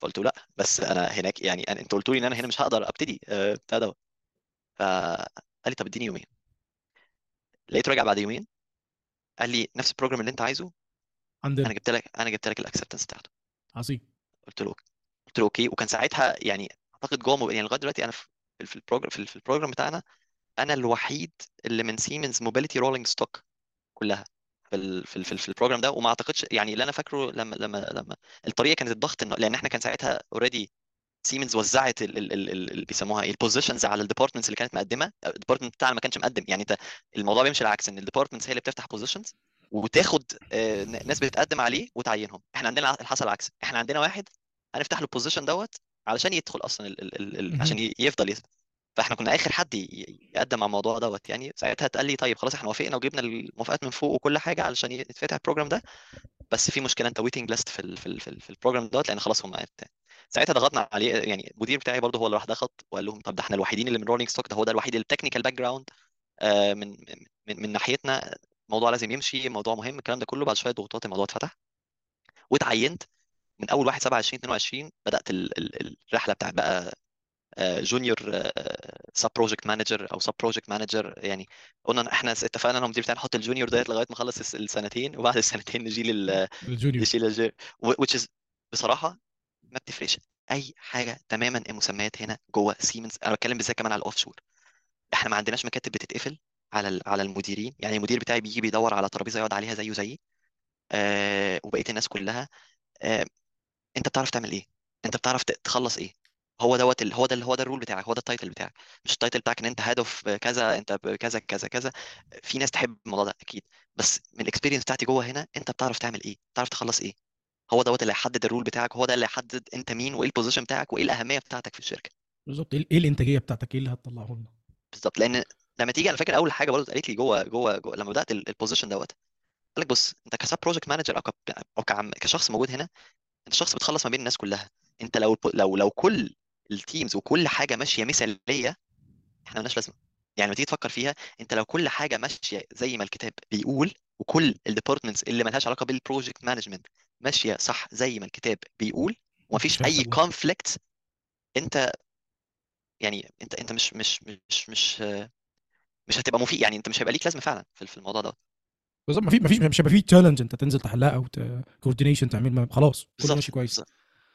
فقلت له لا بس أنا هناك يعني أنت قلت لي إن أنا هنا مش هقدر أبتدي آه، بتاع دوت. فقال لي طب اديني يومين. لقيته راجع بعد يومين. قال لي نفس ال program اللي انت عايزه. عندنا. أنا جبت لك أنا جبت لك ال acceptance بتاعته. عظيم. قلت له قلت له okay. وكان ساعتها يعني أعتقد جوه يعني لغاية دلوقتي أنا في ال program في ال program بتاعنا أنا الوحيد اللي من سيمنز موبيليتي rolling stock كلها في في ال في, ال في ال program ده. وما أعتقدش يعني اللي أنا فاكره لما لما لما الطريقة كانت الضغط إنه لأن إحنا كان ساعتها already سيمنز وزعت ال- ال- ال- ال- اللي بيسموها إيه ال positions على ال departments اللي كانت مقدمة. ال department بتاعنا ما كانش مقدم. يعني أنت الموضوع بيمشي العكس إن ال departments هي اللي بتفتح positions وتاخد آه، ناس بتقدم عليه وتعينهم. إحنا عندنا الحصل العكس. إحنا عندنا واحد هنفتح له ال position دوت علشان يدخل أصلا ال ال ال. عشان يفضل يثبت فإحنا كنا آخر حد يقدم على الموضوع دوت. يعني ساعتها اتقال لي طيب خلاص إحنا وافقنا وجبنا الموافقات من فوق وكل حاجة علشان يتفتح ال program ده. بس في مشكلة أنت waiting list في ال في ال في, ال في ال program دوت لأن خلاص هم. ساعتها ضغطنا عليه يعني المدير بتاعي برضه هو اللي راح ضغط وقال لهم طب ده إحنا الوحيدين اللي من rolling stock ده هو ده الوحيد ال technical background من من من ناحيتنا الموضوع لازم يمشي موضوع مهم الكلام ده كله. بعد شوية ضغوطات الموضوع اتفتح واتعينت من أول 1 7 2022 بدأت ال ال الرحلة بتاعت بقى junior sub project manager أو sub project manager يعني قلنا إحنا اتفقنا أنا والمدير بتاعي نحط ال junior ديت لغاية ما اخلص الس- السنتين وبعد السنتين نجي لل ال junior. الجي which is بصراحة ما بتفرقش. أي حاجة تماما المسميات هنا جوه سيمنز أنا بتكلم بالذات كمان على ال offshore إحنا ما عندناش مكاتب بتتقفل على على المديرين. يعني المدير بتاعي بيجي بيدور على ترابيزة يقعد عليها زيه زيي. آه وبقية الناس كلها. آه أنت بتعرف تعمل إيه؟ أنت بتعرف تخلص إيه؟ هو دوت ال- هو ده هو ده ال role بتاعك هو ده ال title بتاعك. مش ال title بتاعك إن أنت head of كذا أنت كذا كذا كذا. في ناس تحب الموضوع ده أكيد. بس من ال experience بتاعتي جوه هنا أنت بتعرف تعمل إيه؟ بتعرف تخلص إيه؟ هو دوت اللي هيحدد ال role بتاعك هو ده اللي هيحدد أنت مين وإيه ال position بتاعك وإيه الأهمية بتاعتك في الشركة. بالظبط إيه إيه الإنتاجية بتاعتك؟ إيه اللي هتطلعه لنا؟ بالظبط لأن لما تيجي أنا فاكر أول حاجة برضه اتقالت لي جوه جوه جوه لما بدأت ال position دوت قال لك بص أنت ك sub project manager أو ك- أو كعم كشخص موجود هنا أنت شخص بتخلص ما بين الناس كلها. أنت لو لو لو كل ال teams وكل حاجة ماشية مثالية إحنا مالناش لازمة. يعني لما تيجي تفكر فيها أنت لو كل حاجة ماشية زي ما الكتاب بيقول وكل ال departments اللي مالهاش علاقة بال project management ماشية صح زي ما الكتاب بيقول ومفيش أي. conflict أنت يعني أنت أنت مش مش مش مش مش هتبقى مفيد يعني أنت مش هيبقى ليك لازمة فعلا في في الموضوع ده بالظبط ما في ما فيش مش هيبقى في challenge أنت تنزل تحلها أو coordination تعمل ما- خلاص كله ماشي كويس.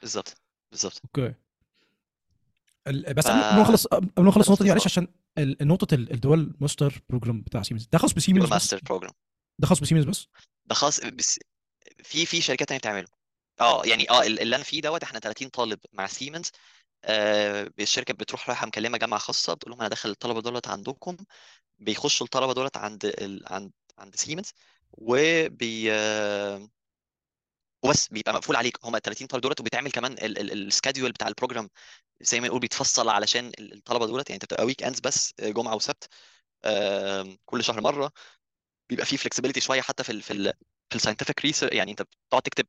بالظبط بالظبط okay. بس قبل ما نخلص قبل ما نخلص النقطه دي معلش. عشان ال- ال dual master program بتاع سيمنز ده خاص بسيمنز بس؟ ماستر بروجرام ده خاص بسيمنز بس؟ ده خاص بس في في شركات تانية بتعمله. آه يعني آه اللي أنا فيه دوت إحنا 30 طالب مع سيمنز آه الشركة بتروح رايحة مكلمة جامعة خاصة بتقول لهم أنا داخل الطلبة دولت عندكم. بيخشوا الطلبة دولت عند ال... عند عند سيمنز وبي آه، وبس بيبقى مقفول عليك. هم 30 طالب دولت وبيتعمل كمان ال schedule بتاع ال program زي ما نقول بيتفصل علشان ال- الطلبة دولت. يعني أنت بتبقى weekends بس آه، جمعة وسبت آه، كل شهر مرة. بيبقى فيه flexibility شوية حتى في ال في ال في ال scientific research يعني انت بتقعد تكتب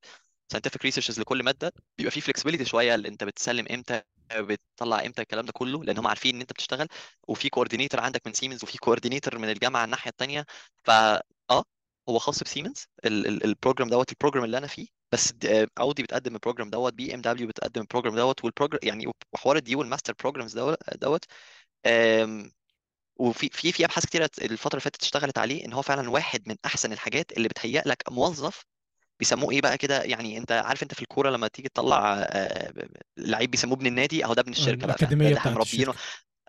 scientific researches لكل مادة بيبقى فيه flexibility شوية اللي انت بتسلم إمتى بتطلع إمتى الكلام ده كله لأن هم عارفين إن انت بتشتغل وفي coordinator عندك من سيمنز وفي coordinator من الجامعة الناحية الثانية فا آه هو خاص بسيمنز ال- ال- ال program دوت ال program اللي أنا فيه. بس اودي بتقدم ال program دوت BMW بتقدم ال program دوت وال program يعني وحوار ال dual master programs دوت وفي في في أبحاث كتيرة الفترة اللي فاتت اشتغلت عليه إن هو فعلا واحد من أحسن الحاجات اللي بتهيئ لك موظف. بيسموه إيه بقى كده؟ يعني أنت عارف أنت في الكورة لما تيجي تطلع آه، لعيب بيسموه ابن النادي أهو ده ابن الشركة بقى فعلا ده الاكاديميه اللي إحنا بتاعت مربيينه. الشركة.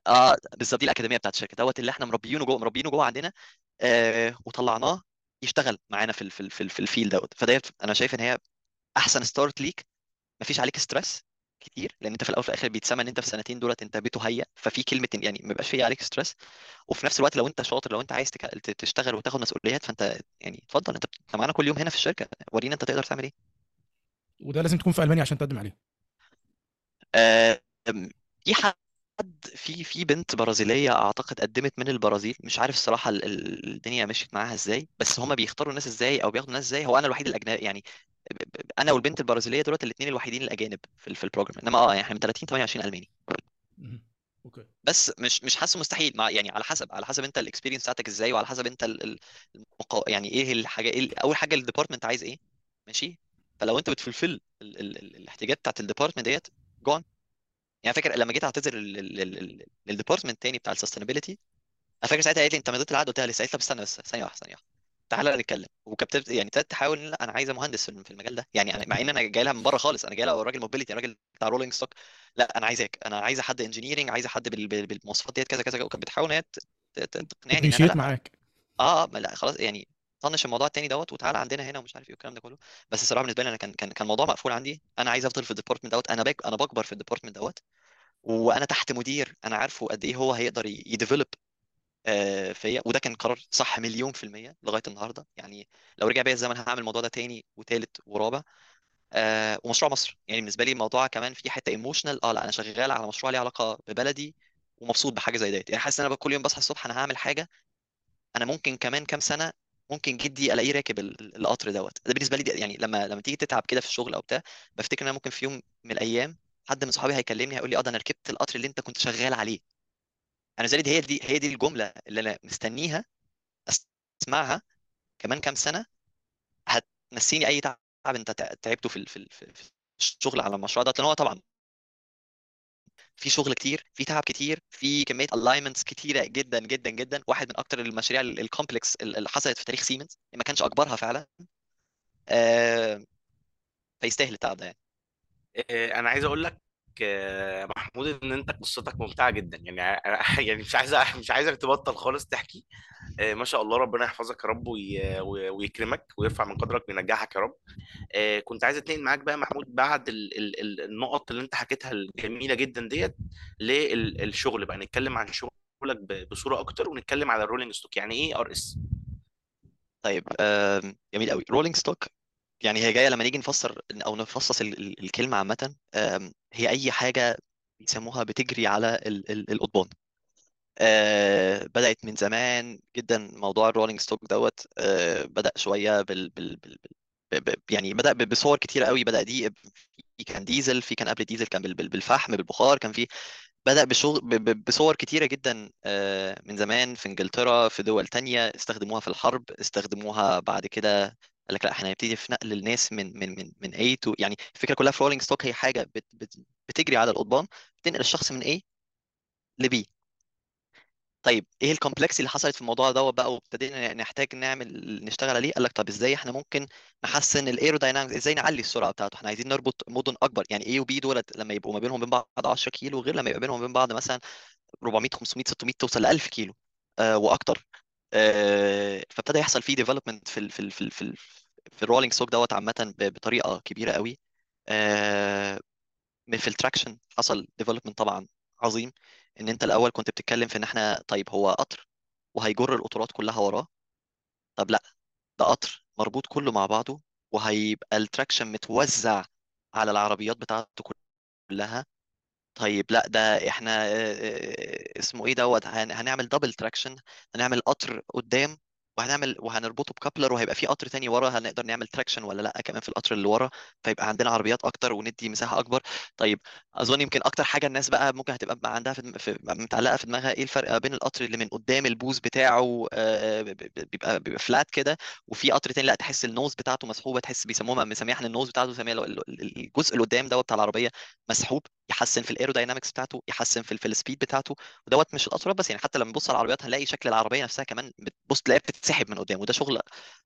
آه بالظبط دي الأكاديمية بتاعت الشركة دوت اللي إحنا مربيينه جوه مربيينه جوه عندنا. آه وطلعناه يشتغل معانا في ال- في ال- في, ال- في ال field دوت. فديت أنا شايف إن هي أحسن start ليك. مفيش عليك stress. كتير لأن أنت في الأول وفي الآخر بيتسمى إن أنت في السنتين دولت أنت بتهيأ ففي كلمه يعني ما بيبقاش في عليك stress وفي نفس الوقت لو أنت شاطر لو أنت عايز تك- تشتغل وتاخد مسؤوليات فأنت يعني اتفضل أنت انت معانا كل يوم هنا في الشركة. ورينا أنت تقدر تعمل إيه. وده لازم تكون في المانيا عشان تقدم عليه. في حد في في بنت برازيلية أعتقد قدمت من البرازيل مش عارف الصراحة ال- ال- الدنيا مشيت معاها إزاي بس هما بيختاروا الناس إزاي أو بياخدوا الناس إزاي هو أنا الوحيد الأجنبي يعني ب- ب- أنا والبنت البرازيلية دولت الاثنين الوحيدين الأجانب في ال- في ال program إنما آه يعني إحنا من 30 28 ألماني. مهم. okay. بس مش مش حاسه مستحيل مع يعني على حسب على حسب أنت ال experience بتاعتك إزاي وعلى حسب أنت ال- ال- المقا... يعني إيه الحاجة إيه ال- أول حاجة ال department عايز إيه ماشي؟ فلو أنت بت fulfill ال... ال... ال... الاحتياجات بتاعت ال department ديت done يعني فاكر لما جيت اعتذر لل department التاني بتاع ال sustainability أنا فاكر ساعتها قالت لي انت مضيت العقد قلت لها لسه. قالت لي طب استنى بس ثانية واحدة ثانية واحدة. تعالى نتكلم. وكانت يعني ابتدت تحاول لا أنا عايزه مهندس في في المجال ده. يعني أنا- مع إن أنا جاي لها من بره خالص أنا جاي لها راجل mobility راجل بتاع rolling stock لا أنا عايزاك أنا عايزه حد engineering عايزه حد بال- بال- بالمواصفات ديت كذا كذا وكانت بتحاول إن هي ت- ت- تقنعني إن أنا لا معاك. آه ما لا خلاص يعني طنش الموضوع التاني دوت وتعالى عندنا هنا ومش عارف إيه والكلام ده كله. بس الصراحة بالنسبة لي أنا كان كان كان الموضوع مقفول عندي. أنا عايز أفضل في ال department دوت. أنا باك أنا بكبر في ال department دوت. وأنا تحت مدير أنا عارفه قد إيه هو هيقدر ي develop آه، فيا. وده كان قرار صح مليون في المية لغاية النهاردة. يعني لو رجع بيا الزمن هعمل الموضوع ده تاني وتالت ورابع. آه ومشروع مصر. يعني بالنسبة لي الموضوع كمان في حتة emotional آه لا أنا شغال على مشروع ليه علاقة ببلدي ومبسوط بحاجة زي ديت. يعني حاسس إن أنا كل يوم بصحى الصبح أنا هعمل حاجة. أنا ممكن كمان كام سنة ممكن جدي ألاقيه راكب ال- ال- القطر دوت. ده بالنسبة لي يعني لما لما تيجي تتعب كده في الشغل أو بتاع بفتكر إن أنا ممكن في يوم من الأيام حد من صحابي هيكلمني هيقول لي آه ده أنا ركبت القطر اللي أنت كنت شغال عليه. أنا زي هي دي هي دي الجملة اللي أنا مستنيها أسمعها كمان كام سنة هتنسيني أي تعب أنت تع- تعبته في في الشغل على المشروع ده لأن هو طبعا في شغل كتير في تعب كتير في كمية ال alignments كتيرة جدا جدا جدا. واحد من أكتر المشاريع ال complex اللي حصلت في تاريخ سيمنز ما كانش أكبرها فعلا آه، فيستاهل التعب ده يعني. آه، أنا عايز أقول لك آه، محمود إن أنت قصتك ممتعة جدا. يعني يعني مش عايز مش عايزك تبطل خالص تحكي. ما شاء الله ربنا يحفظك يا رب وي- وي- ويكرمك ويرفع من قدرك وينجحك يا رب. آه، كنت عايز أتنقل معاك بقى محمود بعد ال ال ال النقط اللي أنت حكيتها الجميلة جدا ديت للشغل بقى. نتكلم عن شغلك بصورة أكتر ونتكلم على ال rolling stock يعني إيه RS طيب جميل قوي rolling stock يعني هي جاية لما نيجي نفسر أو نفصص ال- ال- الكلمة عامة هي أي حاجة بيسموها بتجري على ال- ال- القضبان آه، بدأت من زمان جدا موضوع ال rolling stock دوت آه، بدأ شوية بال, بال, بال, بال يعني بدأ ب- بصور كتيرة قوي بدأ دي في كان ديزل في كان قبل الديزل كان بال- بال- بالفحم بالبخار كان في بدأ بشغل بصور كتيرة جدا آه، من زمان في إنجلترا في دول تانية استخدموها في الحرب استخدموها بعد كده قال لك لا إحنا هنبتدي في نقل الناس من من من من A to يعني الفكرة كلها في rolling stock هي حاجة بت بت بتجري على القضبان بتنقل الشخص من A ل B. طيب إيه ال complex اللي حصلت في الموضوع دوت بقى وابتدينا نحتاج نعمل نشتغل عليه؟ قال لك طب إزاي إحنا ممكن نحسن ال aerodynamics إزاي نعلي السرعة بتاعته؟ إحنا عايزين نربط مدن أكبر. يعني A و B دولت لما يبقوا ما بينهم وبين بعض 10 كيلو غير لما يبقى بينهم وبين بعض مثلا 400 500 600 توصل ل 1000 كيلو آه وأكتر. آه فابتدى يحصل فيه development في ال في ال في ال في, ال في ال rolling stock دوت عامة بطريقة كبيرة قوي. آه في ال traction حصل development طبعا عظيم. إن أنت الأول كنت بتتكلم في إن إحنا طيب هو قطر وهيجر القطارات كلها وراه؟ طب لأ ده قطر مربوط كله مع بعضه وهيبقى ال traction متوزع على العربيات بتاعته كلها. طيب لأ ده إحنا آه، آه، اسمه إيه دوت هن- هنعمل double traction هنعمل قطر قدام وهنعمل وهنربطه ب coupler وهيبقى في قطر تاني ورا هنقدر نعمل traction ولا لأ كمان في القطر اللي ورا؟ فيبقى عندنا عربيات أكتر وندي مساحة أكبر. طيب أظن يمكن أكتر حاجة الناس بقى ممكن هتبقى بقى عندها في, في متعلقة في دماغها إيه الفرق بين القطر اللي من قدام البوز بتاعه آه، ب- بيبقى بيبقى flat كده وفي قطر تاني لأ تحس ال nose بتاعته مسحوبة تحس بيسموها مسميها إحنا ال nose بتاعته مسميها ال- ال- الجزء اللي قدام دوت بتاع العربية مسحوب. يحسن في ال aerodynamics بتاعته يحسن في, ال speed بتاعته ودوت مش القطارات بس يعني حتى لما نبص على العربيات هنلاقي شكل العربية نفسها كمان بتبص تلاقيها بتتسحب من قدام وده شغل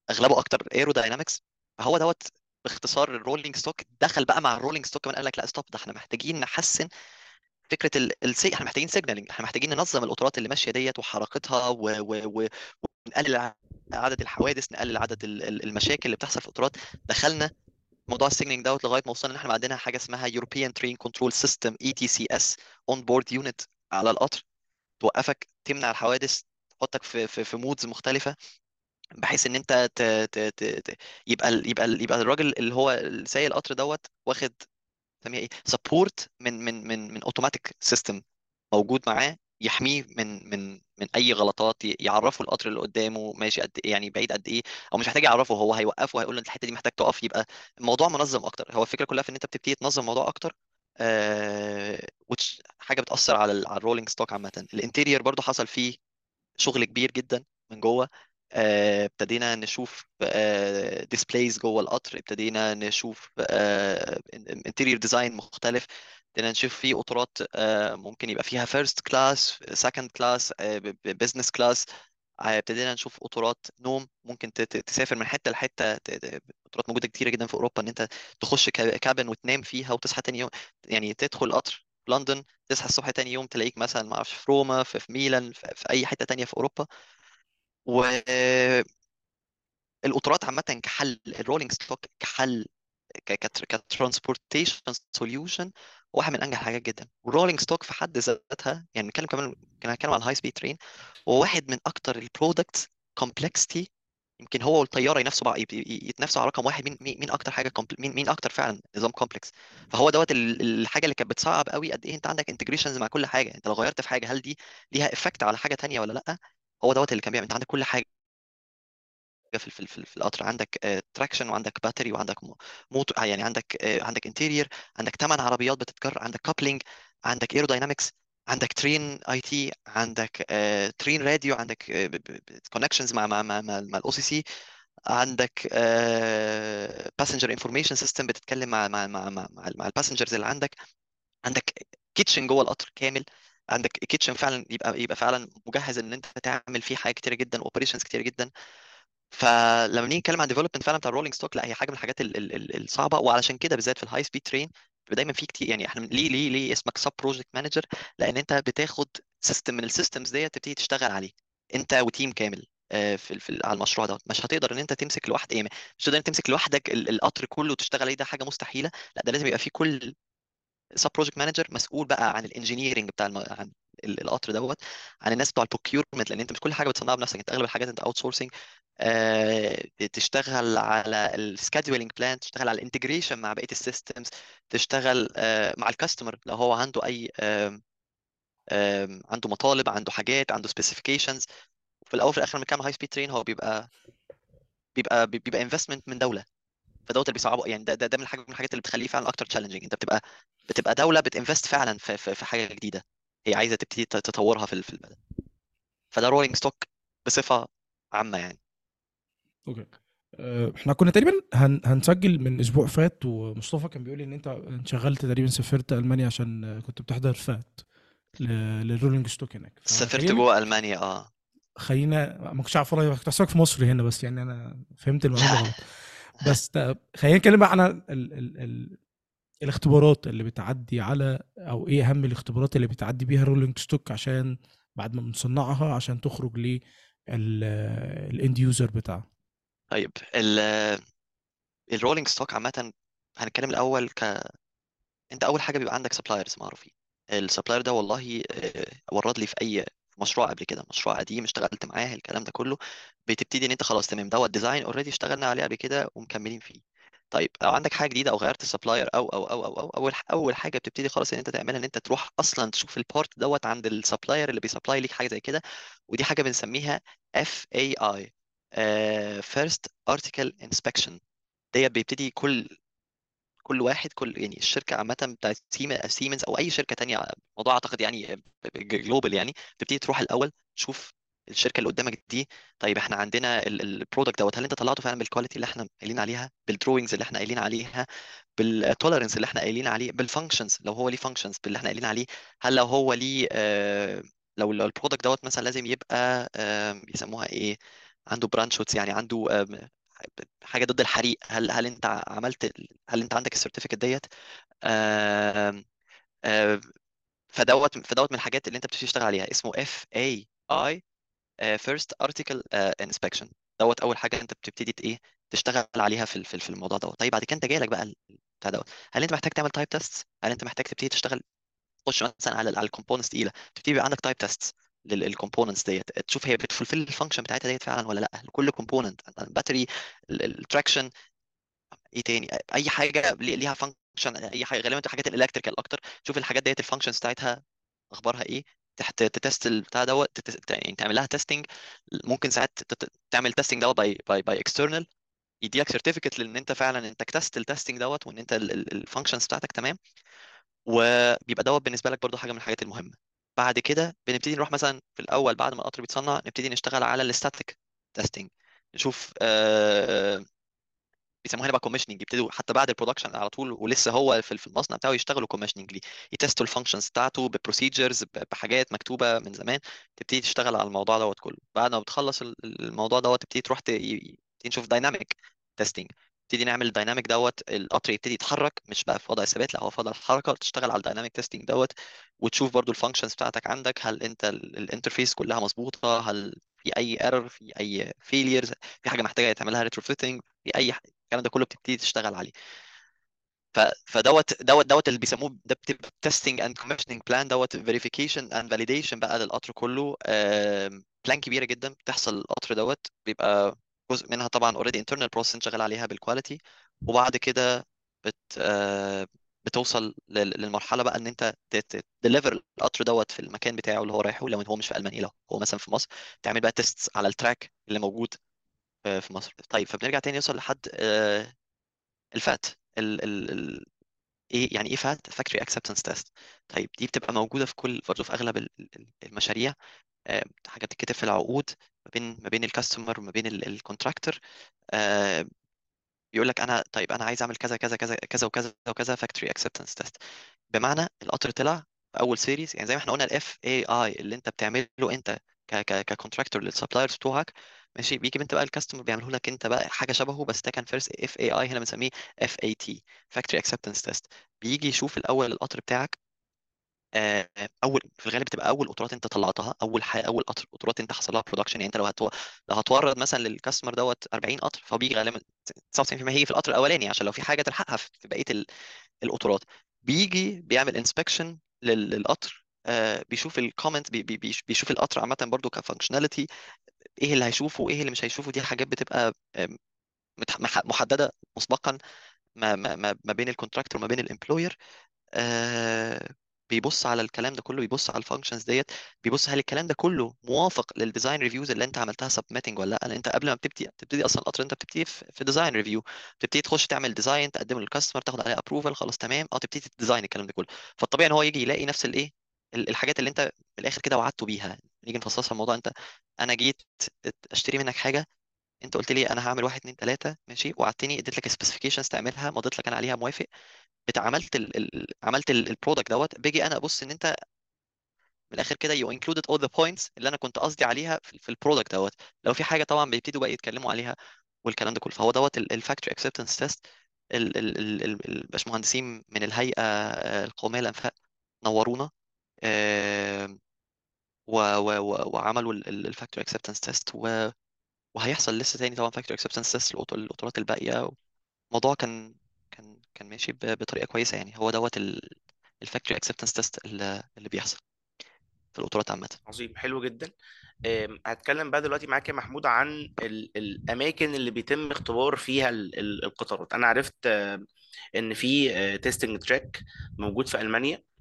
أغلبه أكتر aerodynamics فهو دوت باختصار ال rolling stock دخل بقى مع ال rolling stock كمان قال لك لا stop ده إحنا محتاجين نحسن فكرة ال... السي... إحنا محتاجين signalling إحنا محتاجين ننظم القطارات اللي ماشية ديت وحركتها و... و... و... ونقلل عدد الحوادث نقلل عدد ال- ال- المشاكل اللي بتحصل في القطارات دخلنا موضوع ال signalling دوت لغاية ما وصلنا إن إحنا عندنا حاجة اسمها European Train Control System ETCS On Board Unit على القطر. توقفك تمنع الحوادث تحطك في في في modes مختلفة بحيث إن أنت ت... ت... ت... ت... يبقى ال... يبقى ال... يبقى الراجل اللي هو سايق القطر دوت واخد نسميها إيه support من من من من automatic system موجود معاه يحميه من من من أي غلطات يعرفه القطر اللي قدامه ماشي قد إيه يعني بعيد قد إيه أو مش محتاج يعرفه هو هيوقفه هيقول له أنت الحتة دي محتاج تقف يبقى الموضوع منظم أكتر. هو الفكرة كلها في إن أنت بتبتدي تنظم الموضوع أكتر آه حاجة بتأثر على على ال rolling stock عامة. ال interior برضو حصل فيه شغل كبير جدا من جوه. ابتدينا نشوف displays جوه القطر ابتدينا نشوف interior design مختلف ابتدينا نشوف فيه قطارات آه، ممكن يبقى فيها first class second class business class ابتدينا نشوف قطارات نوم ممكن تسافر من حتة لحتة قطارات موجودة كتيرة جدا في أوروبا إن أنت تخش كا- cabin وتنام فيها وتصحى تاني يوم يعني تدخل قطر في لندن تصحى الصبح تاني يوم تلاقيك مثلا ما أعرفش في روما في في ميلان في في أي حتة تانية في أوروبا. والقطارات عامة كحل ال rolling stock كحل ك transportation solution واحد من أنجح الحاجات جدا. وال rolling stock في حد ذاتها يعني بنتكلم كمان كنا هنتكلم على ال high speed train هو واحد من أكتر ال products complexity يمكن هو والطيارة ينافسوا بعض يتنافسوا على رقم واحد مين مين أكتر حاجة مين مين أكتر فعلا نظام complex فهو دوت ال- الحاجة اللي كانت بتصعب قوي قد إيه أنت عندك integrations مع كل حاجة. أنت لو غيرت في حاجة هل دي ليها effect على حاجة تانية ولا لأ؟ هو دوت اللي كان بيعمل أنت عندك كل حاجة في في في, في القطر عندك traction وعندك battery وعندك موتور يعني عندك آه، عندك interior عندك ثمان عربيات بتتجر عندك cabling عندك aerodynamics عندك train IT عندك train radio عندك connections مع مع مع مع ال OCC عندك passenger information system بتتكلم مع مع مع مع, مع ال passengers اللي عندك عندك kitchen جوه القطر كامل. عندك kitchen فعلا يبقى يبقى فعلا مجهز إن أنت تعمل فيه حاجات كتيره جدا operations كتيره جدا. فلما نيجي نتكلم عن development فعلا بتاع ال rolling stock لا هي حاجة من الحاجات ال- ال- ال- الصعبة. وعلشان كده بالذات في ال high speed train دايما في كتير يعني إحنا ليه ليه ليه اسمك sub project manager لأن أنت بتاخد system من ال systems ديت تبتدي تشتغل عليه. أنت و team كامل آه، في في على المشروع ده مش هتقدر إن أنت تمسك لوحدك يعني مش هتقدر تمسك لوحدك ال- القطر كله وتشتغل عليه ده حاجة مستحيلة. لا ده لازم يبقى في كل sub project manager مسؤول بقى عن ال engineering بتاع الم... عن ال- القطر دوت عن الناس بتوع ال procurement لأن أنت مش كل حاجة بتصنعها بنفسك. أنت أغلب الحاجات أنت outsourcing تشتغل على ال scheduling plan تشتغل على ال integration مع بقية ال systems تشتغل آه، مع ال customer لو هو عنده أي آم، عنده مطالب عنده حاجات عنده specifications وفي الأول وفي الآخر لما بنتكلم high speed train هو بيبقى بيبقى بيبقى investment من دولة. فدوت اللي بيصعبه. يعني ده ده, ده من الحاجات من الحاجات اللي بتخليه فعلا أكتر challenging أنت بتبقى بتبقى دولة بت invest فعلا في, في, في حاجة جديدة. هي عايزة تبتدي تطورها في في البلد. فده rolling stock بصفة عامة يعني. okay. آه، إحنا كنا تقريبا هن... هنسجل من أسبوع فات ومصطفى كان بيقول لي إن أنت انشغلت تقريبا سافرت ألمانيا عشان كنت بتحضر فات ل... لل rolling stock هناك. سافرت جوه ألمانيا آه. خلينا ما كنتش عارف والله كنت في مصر هنا بس يعني أنا فهمت المعلومة غلط. بس خلينا نتكلم بقى عن ال... ال... ال... الاختبارات اللي بتعدي على أو إيه أهم الاختبارات اللي بتعدي بيها ال rolling stock عشان بعد ما بنصنعها عشان تخرج لل end user بتاعه طيب ال ال rolling stock عامة هنتكلم الأول ك أنت أول حاجة بيبقى عندك suppliers معروفين. ال supplier ده والله ورد لي في مشروع قبل كده مشروع قديم اشتغلت معاه الكلام ده كله بتبتدي إن أنت خلاص تمام دوت design already اشتغلنا عليه قبل كده ومكملين فيه. طيب لو عندك حاجة جديدة أو غيرت ال supplier أو أو أو أو أو أول أول حاجة بتبتدي خلاص إن أنت تعملها إن أنت تروح أصلا تشوف ال part دوت عند ال supplier اللي بي supply ليك حاجة زي كده ودي حاجة بنسميها FAI آه، First Article Inspection. ديت بيبتدي كل كل واحد كل يعني الشركة عامة بتاعت سيم- سيمنز أو أي شركة تانية الموضوع أعتقد يعني global يعني تبتدي تروح الأول تشوف الشركة اللي قدامك دي طيب إحنا عندنا ال product دوت هل أنت طلعته فعلا بال quality اللي إحنا قايلين عليها بال drawings اللي إحنا قايلين عليها بال tolerance اللي إحنا قايلين عليه بال functions لو هو ليه functions باللي إحنا قايلين عليه هل لو هو ليه آه، لو ال product دوت مثلا لازم يبقى آه، بيسموها إيه عنده برانشوتس يعني عنده حاجة ضد الحريق. هل هل أنت عملت هل أنت عندك ال certificate ديت؟ فدوت فدوت من الحاجات اللي أنت بتبتدي تشتغل عليها. اسمه FAI first article inspection دوت أول حاجة أنت بتبتدي إيه تشتغل عليها في في ال- في الموضوع دوت. طيب بعد كده أنت جاي لك بقى بتاع دوت. هل أنت محتاج تعمل type test هل أنت محتاج تبتدي تشتغل تخش مثلا على على ال components تقيلة؟ تبتدي يبقى عندك type test لل components ديت. تشوف هي بت fulfill ال function بتاعتها ديت فعلا ولا لأ. كل component ال battery ال traction إيه تاني؟ أي حاجة لي- ليها function أي حاجة غالبا الحاجات ال electrical أكتر. شوف الحاجات ديت ال functions بتاعتها أخبارها إيه. تحت ت test البتاع دوت يعني تعمل لها testing ممكن ساعات تعمل testing دوت by by by external يديلك certificate لإن أنت فعلا أنت اكتست ال testing دوت وإن أنت ال functions بتاعتك تمام. وبيبقى دوت بالنسبة لك برضو حاجة من الحاجات المهمة. بعد كده بنبتدي نروح مثلا في الأول بعد ما القطر بيتصنع نبتدي نشتغل على ال static testing نشوف آه، بيسموها هنا بقى commissioning يبتدوا حتى بعد ال production على طول ولسه هو في المصنع بتاعه يشتغلوا commissioning ليه. ي test وا ال functions بتاعته ب procedures بحاجات مكتوبة من زمان تبتدي تشتغل على الموضوع دوت كله. بعد ما بتخلص ال- الموضوع دوت تبتدي تروح ت- ي- تبتدي نشوف dynamic testing نبتدي نعمل dynamic دوت القطر يبتدي يتحرك مش بقى في وضع الثبات لا هو في وضع الحركة تشتغل على ال dynamic testing دوت وتشوف برضو ال functions بتاعتك عندك هل انت ال interface كلها مظبوطة هل في أي error في أي failures في حاجة محتاجة يتعمل لها retrofitting في أي الكلام ده كله بتبتدي تشتغل عليه. ف فدوت دوت دوت اللي بيسموه ده بتبقى testing and commissioning plan دوت verification and validation بقى للقطر كله. plan كبيرة جدا بتحصل القطر دوت بيبقى جزء منها طبعا already internal process شغال عليها بال quality وبعد كده بت آه، بتوصل لل- للمرحلة بقى إن انت ت deliver القطر دوت في المكان بتاعه اللي هو رايحه لو هو مش في ألمانيا لو هو مثلا في مصر تعمل بقى test على ال track اللي موجود آه، في مصر. طيب فبنرجع تاني نوصل لحد آه، ال FAT ال ال ال إيه يعني إيه FAT؟ factory acceptance test طيب دي بتبقى موجودة في كل برضه في أغلب ال- ال- المشاريع حاجة بتتكتب في العقود. ما بين ما بين ال customer وما بين ال contractor بيقول لك أنا طيب أنا عايز أعمل كذا كذا كذا كذا وكذا وكذا factory acceptance test بمعنى القطر طلع في أول series يعني زي ما إحنا قلنا ال FAI اللي أنت بتعمله أنت ك contractor لل suppliers بتوعك ماشي؟ بيجي انت بقى ال customer بيعمله لك أنت بقى حاجة شبهه بس ده كان first FAI هنا بنسميه FAT factory acceptance test بيجي يشوف الأول القطر بتاعك آه، أول في الغالب بتبقى أول قطورات أنت طلعتها أول حاجة أول قطر قطورات أنت حصل لها production يعني أنت لو هتو... لو هتورد مثلا لل customer دوت 40 قطر فهو بيجي غالبا 99% هيجي في القطر الأولاني عشان لو في حاجة تلحقها في بقية ال- القطورات. بيجي بيعمل inspection للقطر آه، بيشوف ال comment بيشوف القطر عامة برضو ك functionality إيه اللي هيشوفه وايه اللي مش هيشوفه دي حاجات بتبقى محددة مسبقا ما ما ما بين ال contractor وما بين ال employer آه بيبص على الكلام ده كله بيبص على ال functions ديت بيبص هل الكلام ده كله موافق لل design reviews اللي انت عملتها submitting ولا لأ؟ انت قبل ما بتبتدي تبتدي أصلا القطر انت بتبتدي في, design review بتبتدي تخش تعمل design تقدمه لل customer تاخد عليه approval خلاص تمام. آه تبتدي ت design الكلام ده كله. فالطبيعي إن هو يجي يلاقي نفس الإيه ال- الحاجات اللي انت في الآخر كده وعدته بيها. نيجي نفصصها الموضوع. انت أنا جيت أشتري منك حاجة. انت قلت لي أنا هعمل واحد اتنين تلاتة ماشي؟ وقعدتني اديت لك specifications تعملها مضيت لك أنا عليها موافق. بتاع عملت ال ال عملت ال product دوت باجي أنا أبص إن أنت من الآخر كده you included all the points اللي أنا كنت قصدي عليها في, ال product دوت. لو في حاجة طبعا بيبتدوا بقى يتكلموا عليها والكلام ده كله. فهو دوت ال factory acceptance test الباشمهندسين من الهيئة آه، القومية للأنفاق نورونا وعملوا ال factory acceptance test وهيحصل لسه تاني طبعا factory acceptance test للقطارات الباقية. الموضوع كان كان كان ماشي بطريقة كويسة يعني. هو دوت ال factory acceptance test اللي بيحصل في القطارات عامة. عظيم حلو جدا. هتكلم بقى دلوقتي معاك يا محمود عن ال- الأماكن اللي بيتم اختبار فيها ال- ال- القطارات. أنا عرفت آه، إن في testing track موجود في ألمانيا. آه،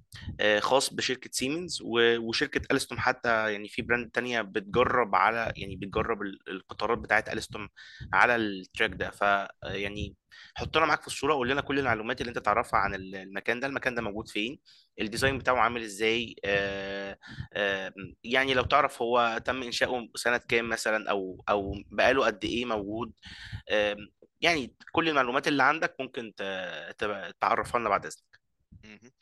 خاص بشركة سيمنز و- وشركة ألستوم حتى يعني في brand تانية بتجرب على يعني بتجرب ال- القطارات بتاعت ألستوم على ال track ده. ف آه، حطنا معاك في الصورة قول لنا كل المعلومات اللي انت تعرفها عن ال- المكان ده. المكان ده موجود فين؟ ال design بتاعه عامل إزاي؟ آه، آه، يعني لو تعرف هو تم إنشاؤه سنة كام مثلا أو أو بقاله قد إيه موجود؟ آه، يعني كل المعلومات اللي عندك ممكن تعرفها لنا بعد مهم.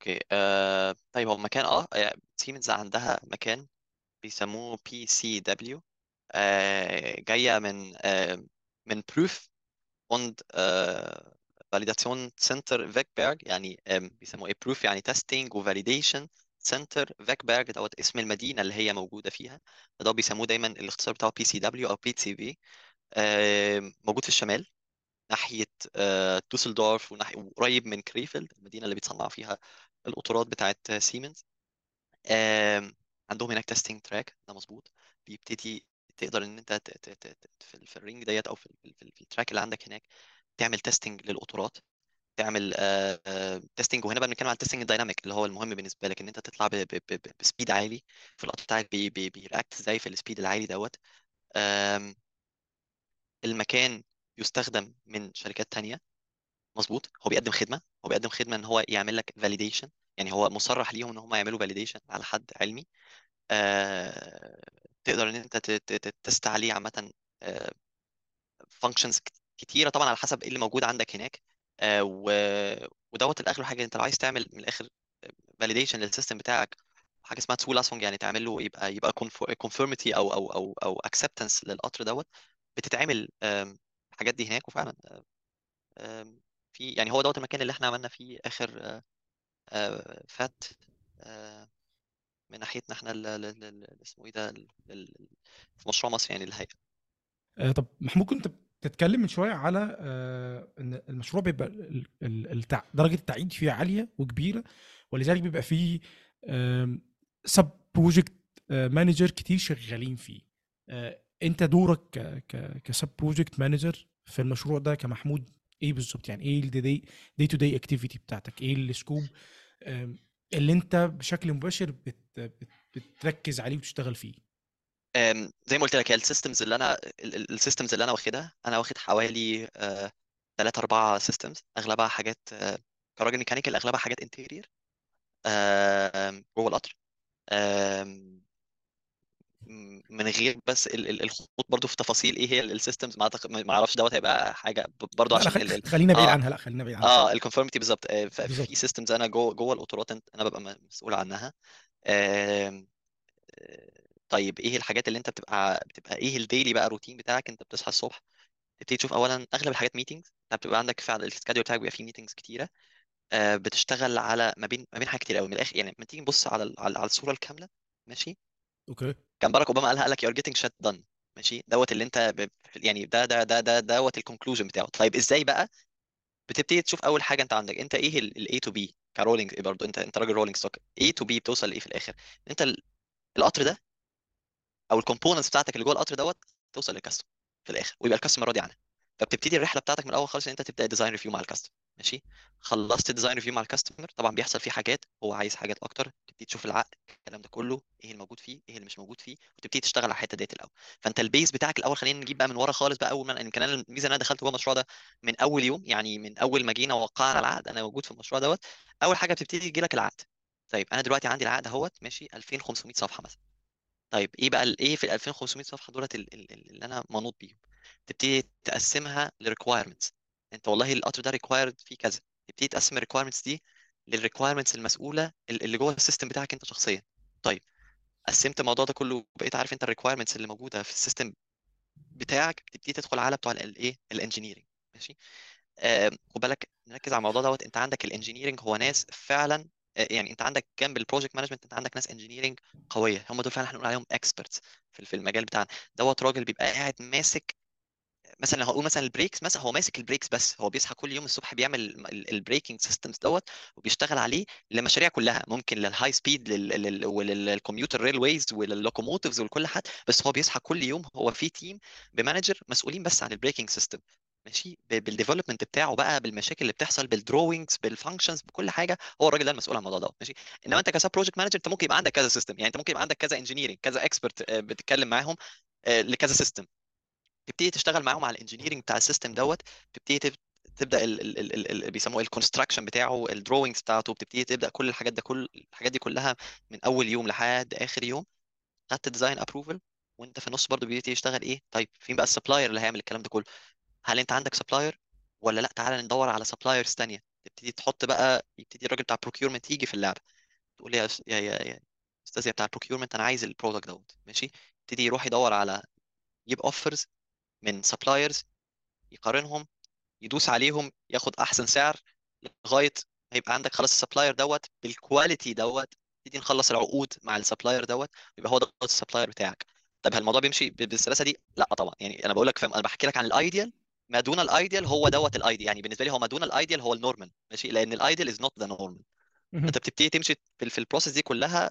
okay. آه طيب هو مكان آه آه، سيمنز عندها مكان بيسموه PCW آه جاية من آه من Prüf und آه Validation Center فيجبرج يعني آه بيسموه إيه Prüf يعني testing و validation center فيجبرج دوت اسم المدينة اللي هي موجودة فيها. فده بيسموه دايما الاختصار بتاعه بي سي دبليو أو بي سي في موجود في الشمال ناحية آه، دوسلدورف وناحية قريب من كريفيلد المدينة اللي بيتصنع فيها القطارات بتاعت سيمنز عندهم هناك testing track ده مظبوط. بيبتدي تقدر إن أنت في ال- في ال range ديت أو في ال- في ال- في ال track اللي عندك هناك تعمل testing للقطارات تعمل testing وهنا بقى بنتكلم على ال testing ال dynamic اللي هو المهم بالنسبة لك إن أنت تطلع ب speed عالي. في القطر بتاعك بي بي بي react إزاي في ال speed العالي دوت. المكان يستخدم من شركات تانية. مظبوط. هو بيقدم خدمة هو بيقدم خدمة إن هو يعمل لك validation يعني هو مصرح ليهم إن هم يعملوا validation على حد علمي. آه، تقدر إن أنت test عليه عامة functions كتيرة طبعا على حسب إيه اللي موجود عندك هناك. آه، و- ودوت الآخر حاجة أنت لو عايز تعمل من الآخر validation لل system بتاعك حاجة اسمها تسول يعني تعمل له يبقى يبقى conformity أو أو أو أو acceptance للقطر دوت بتتعمل الحاجات دي هناك وفعلا في يعني هو دوت المكان اللي إحنا عملنا فيه آخر آه، آه، فات آه، من ناحيتنا إحنا اسمه إيه ده في مشروع مصر يعني الهيئة آه، طب محمود كنت تتكلم من شوية على إن المشروع بيبقى. درجة التعقيد فيه عالية وكبيرة ولذلك بيبقى فيه sub project manager كتير شغالين فيه انت دورك. ك sub project manager في المشروع ده كمحمود إيه بالظبط يعني إيه ال day day to day activity بتاعتك؟ إيه ال scope اللي أنت بشكل مباشر بت... بت... بتركز عليه وتشتغل فيه. زي ما قلت لك ال systems اللي أنا ال systems اللي أنا واخدها أنا واخد حوالي ثلاثة أربعة systems أغلبها حاجات آه، كراجل mechanical أغلبها حاجات interior جوه القطر. من غير بس ال- ال- الخوض برضو في تفاصيل إيه هي ال systems ما ما أعرفش دوت هيبقى حاجة برضو عشان خل... ال خلينا بعيد آه. عنها لا خلينا بعيد عنها آه شوية ال conformity بالظبط. آه، في systems أنا جوه جوه القطارات أنا ببقى مسؤول عنها. آه، طيب إيه الحاجات اللي أنت بتبقى بتبقى إيه ال daily بقى روتين بتاعك؟ أنت بتصحى الصبح تبتدي تشوف اولا أغلب الحاجات meetings أنت بتبقى عندك فعلا ال schedule بتاعك بيبقى فيه meetings كتيرة. آه، بتشتغل على ما بين ما بين حاجات كتير قوي من الآخر يعني لما تيجي نبص على على الصورة الكاملة ماشي؟ okay. كان باراك أوباما قالها قال لك you're getting shit done. ماشي؟ دوت اللي انت ب... يعني ده ده ده ده دوت ال conclusion بتاعه. طيب إزاي بقى؟ بتبتدي تشوف أول حاجة أنت عندك. أنت إيه ال A to B ك rolling إيه برضه؟ أنت أنت راجل rolling stock A to B بتوصل لإيه في الآخر؟ أنت ال- القطر ده أو ال components بتاعتك اللي جوه القطر دوت توصل لل customer في الآخر ويبقى ال customer راضي عنها. فبتبتدي الرحلة بتاعتك من الأول خالص إن أنت تبدأ design review مع ال customer ماشي؟ خلصت design review مع ال customer طبعا بيحصل فيه حاجات هو عايز حاجات أكتر تبتدي تشوف العقد الكلام ده كله إيه الموجود فيه إيه اللي مش موجود فيه وتبتدي تشتغل على الحتة ديت الأول. فأنت ال base بتاعك الأول خلينا نجيب بقى من ورا خالص بقى أول ما يمكن أنا الميزة إن أنا دخلت جوه المشروع ده من أول يوم يعني من أول ما جينا وقعنا العقد أنا موجود في المشروع دوت أول حاجة بتبتدي يجي لك العقد. طيب أنا دلوقتي عندي العقد أهوت ماشي؟ 2500 صفحة مثلا. طيب إيه بقى إيه في ال 2500 صفحة دولت ال- ال- ال- اللي أنا منوط بيهم؟ تبتدي تقسمها ل requirements انت والله القطر ده required فيه كذا. تبتدي تقسم ال requirements دي لل requirements المسؤولة ال- اللي جوه ال system بتاعك انت شخصيا. طيب قسمت الموضوع ده كله وبقيت عارف انت ال requirements اللي موجودة في ال system بتاعك تبتدي تدخل على بتوع الايه ال engineering ماشي؟ آم، خد بالك نركز على الموضوع دوت. انت عندك ال engineering هو ناس فعلا آه، يعني انت عندك جنب ال project management انت عندك ناس engineering قوية. هم دول فعلا هنقول عليهم experts في المجال بتاعنا. دوت راجل بيبقى قاعد ماسك مثلا هقول مثلا ال brakes مثلا هو ماسك ال brakes بس هو بيصحى كل يوم الصبح بيعمل ال braking systems دوت وبيشتغل عليه للمشاريع كلها ممكن لل high speed ولل commuter railways ولل locomotives ولكل حد بس هو بيصحى كل يوم هو في team ب manager مسؤولين بس عن ال braking system ماشي؟ بال development بتاعه بقى بالمشاكل اللي بتحصل بال drawings بال functions بكل حاجة هو الراجل ده المسؤول عن الموضوع ده ماشي؟ إنما أنت ك sub project manager أنت ممكن يبقى عندك كذا system يعني أنت ممكن يبقى عندك كذا engineering كذا expert بتتكلم معاهم آه، لكذا system تبتدي تشتغل معاهم على ال engineering بتاع ال system دوت تبتدي تب- تبدأ ال ال ال ال ال بيسموه ال construction بتاعه ال drawings بتاعته بتبتدي تبدأ كل الحاجات ده كل الحاجات دي كلها من أول يوم لحد آخر يوم. خدت design approval وأنت في النص برضو بيبتدي يشتغل إيه؟ طيب فين بقى ال supplier اللي هيعمل الكلام ده كله؟ هل أنت عندك supplier ولا لأ؟ تعالى ندور على suppliers تانية. تبتدي تحط بقى يبتدي الراجل بتاع procurement يجي في اللعبة. تقول يا يا يا أستاذ بتاع ال procurement أنا عايز ال product دوت. ماشي؟ يبتدي يروح يدور على يجيب offers من suppliers يقارنهم يدوس عليهم ياخد أحسن سعر لغاية ما يبقى عندك خلاص ال supplier دوت بال quality دوت تبتدي نخلص العقود مع ال supplier دوت يبقى هو دوت ال supplier بتاعك. طب هل الموضوع بيمشي بالسلاسة دي؟ لا طبعا. يعني أنا بقول لك فاهم أنا بحكي لك عن ال ideal ما دون ال ideal هو دوت ال ideal يعني بالنسبة لي هو ما دون ال ideal هو ال normal ماشي؟ لأن ال ideal is not the normal. أنت بتبتدي تمشي في, في ال process دي كلها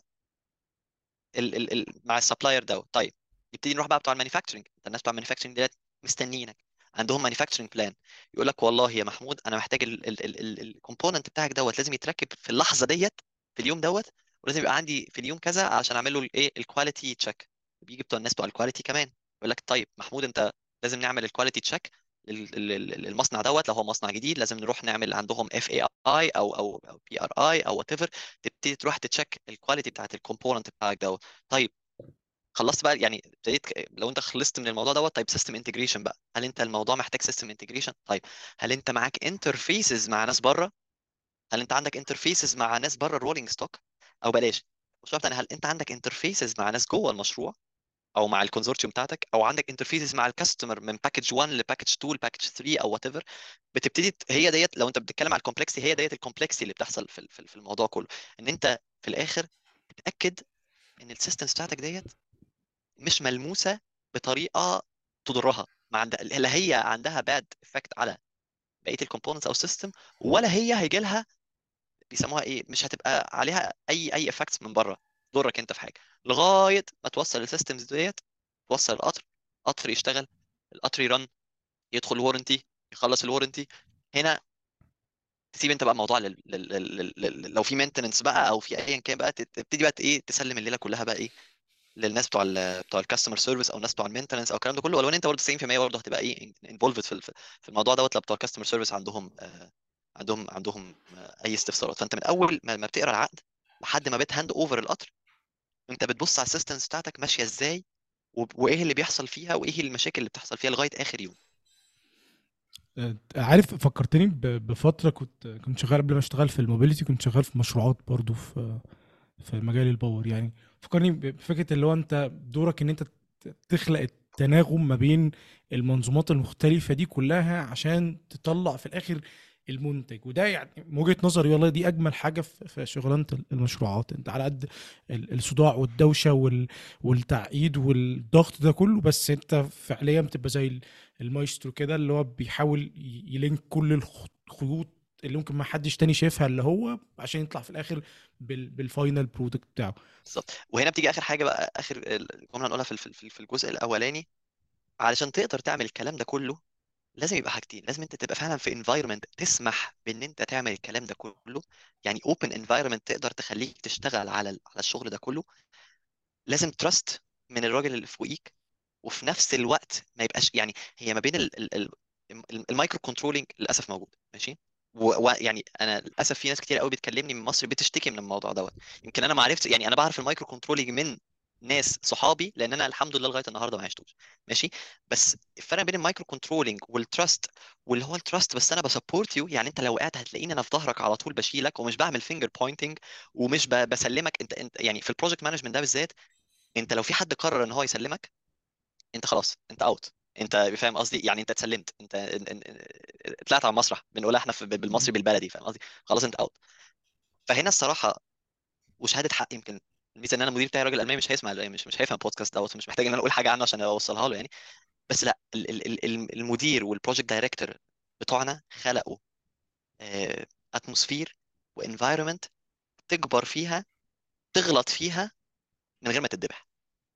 ال ال ال مع ال supplier دوت. طيب. يبتدي نروح بقى بتوع ال manufacturing الناس بتوع ال manufacturing ديت مستنيينك. عندهم manufacturing plan يقول لك والله يا محمود أنا محتاج ال component بتاعك دوت لازم يتركب في اللحظة ديت في اليوم دوت ولازم يبقى عندي في اليوم كذا عشان أعمل له الايه ال quality check بيجي بتوع الناس بتوع ال quality كمان يقول لك طيب محمود أنت لازم نعمل ال quality check للمصنع دوت. لو هو مصنع جديد لازم نروح نعمل عندهم FAI أو أو PRI أو whatever تبتدي تروح ت check ال quality بتاعت ال component بتاعك دوت. طيب خلصت بقى يعني ابتديت لو انت خلصت من الموضوع دوت طيب system integration بقى. هل انت الموضوع محتاج system integration طيب هل انت معاك interfaces مع ناس بره؟ هل انت عندك interfaces مع ناس بره ال rolling stock أو بلاش. مشروع تاني هل انت عندك interfaces مع ناس جوه المشروع أو مع ال consortium بتاعتك؟ أو عندك interfaces مع ال customer من package 1 ل package 2 ل package 3 أو whatever بتبتدي هي ديت لو انت بتتكلم على ال complexity هي ديت ال complexity اللي بتحصل في في الموضوع كله. ان انت في الآخر تتأكد إن ال systems بتاعتك ديت مش ملموسة بطريقة تضرها ما عندها لا هي عندها bad effect على بقية ال components أو ال system ولا هي هيجي لها بيسموها إيه مش هتبقى عليها أي أي effects من بره. تضرك أنت في حاجة. لغاية ما توصل ال systems ديت توصل القطر القطر يشتغل القطر يرن يدخل ال warranty يخلص ال warranty هنا تسيب أنت بقى الموضوع لل... لل... لل... لل... لو في maintenance بقى أو في ايا كان بقى تبتدي بقى إيه تسلم الليلة كلها بقى إيه للناس بتوع ال بتوع ال customer service أو الناس بتوع ال maintenance أو الكلام ده كله ولو ان أنت برضه 90% برضه هتبقى إيه involved في في الموضوع دوت لو بتوع ال customer service عندهم آه عندهم عندهم آه أي استفسارات. فأنت من أول ما, بتقرأ العقد لحد ما بت hand over القطر أنت بتبص على ال systems بتاعتك ماشية إزاي وإيه اللي بيحصل فيها وإيه المشاكل اللي بتحصل فيها لغاية آخر يوم. عارف فكرتني بفترة كنت كنت شغال قبل ما أشتغل في ال mobility كنت شغال في مشروعات برضو في في مجال ال power يعني. فكرني بفكرة اللي هو أنت دورك إن أنت تخلق التناغم ما بين المنظومات المختلفة دي كلها عشان تطلع في الآخر المنتج. وده يعني من وجهة نظري والله دي أجمل حاجة في شغلانة المشروعات. أنت على قد الصداع والدوشة والتعقيد والضغط ده كله بس أنت فعليا بتبقى زي المايسترو كده اللي هو بيحاول ي link كل الخيوط اللي ممكن ما حدش تاني شايفها اللي هو عشان يطلع في الآخر بال final product بتاعه. بالظبط. وهنا بتيجي آخر حاجة بقى آخر الجملة هنقولها في في الجزء الأولاني. علشان تقدر تعمل الكلام ده كله لازم يبقى حاجتين. لازم أنت تبقى فعلا في environment تسمح بإن أنت تعمل الكلام ده كله. يعني open environment تقدر تخليك تشتغل على على الشغل ده كله. لازم trust من الراجل اللي فوقيك. وفي نفس الوقت ما يبقاش يعني هي ما بين ال micro controlling للأسف موجود. ماشي؟ ويعني أنا للأسف في ناس كتير قوي بتكلمني من مصر بتشتكي من الموضوع دوت. يمكن أنا ما عرفت يعني أنا بعرف ال micro controlling من ناس صحابي لأن أنا الحمد لله لغاية النهارده ما عشتوش. ماشي؟ بس الفرق بين ال micro controlling وال trust واللي هو ال trust بس أنا ب support you يعني أنت لو وقعت هتلاقيني أنا في ظهرك على طول بشيلك ومش بعمل finger pointing ومش بسلمك. أنت أنت يعني في ال project management ده بالذات أنت لو في حد قرر إن هو يسلمك أنت خلاص أنت out انت فاهم قصدي؟ يعني انت اتسلمت. انت طلعت على المسرح بنقولها إحنا بالمصري بالبلدي فاهم قصدي؟ خلاص انت out فهنا الصراحة وشهادة حق يمكن الميزة إن أنا المدير بتاعي راجل ألماني مش هيسمع مش مش هيفهم البودكاست دوت مش محتاج إن أنا أقول حاجة عنه عشان أوصلها له يعني. بس لأ المدير وال project director بتوعنا خلقوا atmosphere و environment تكبر فيها تغلط فيها من غير ما تتذبح.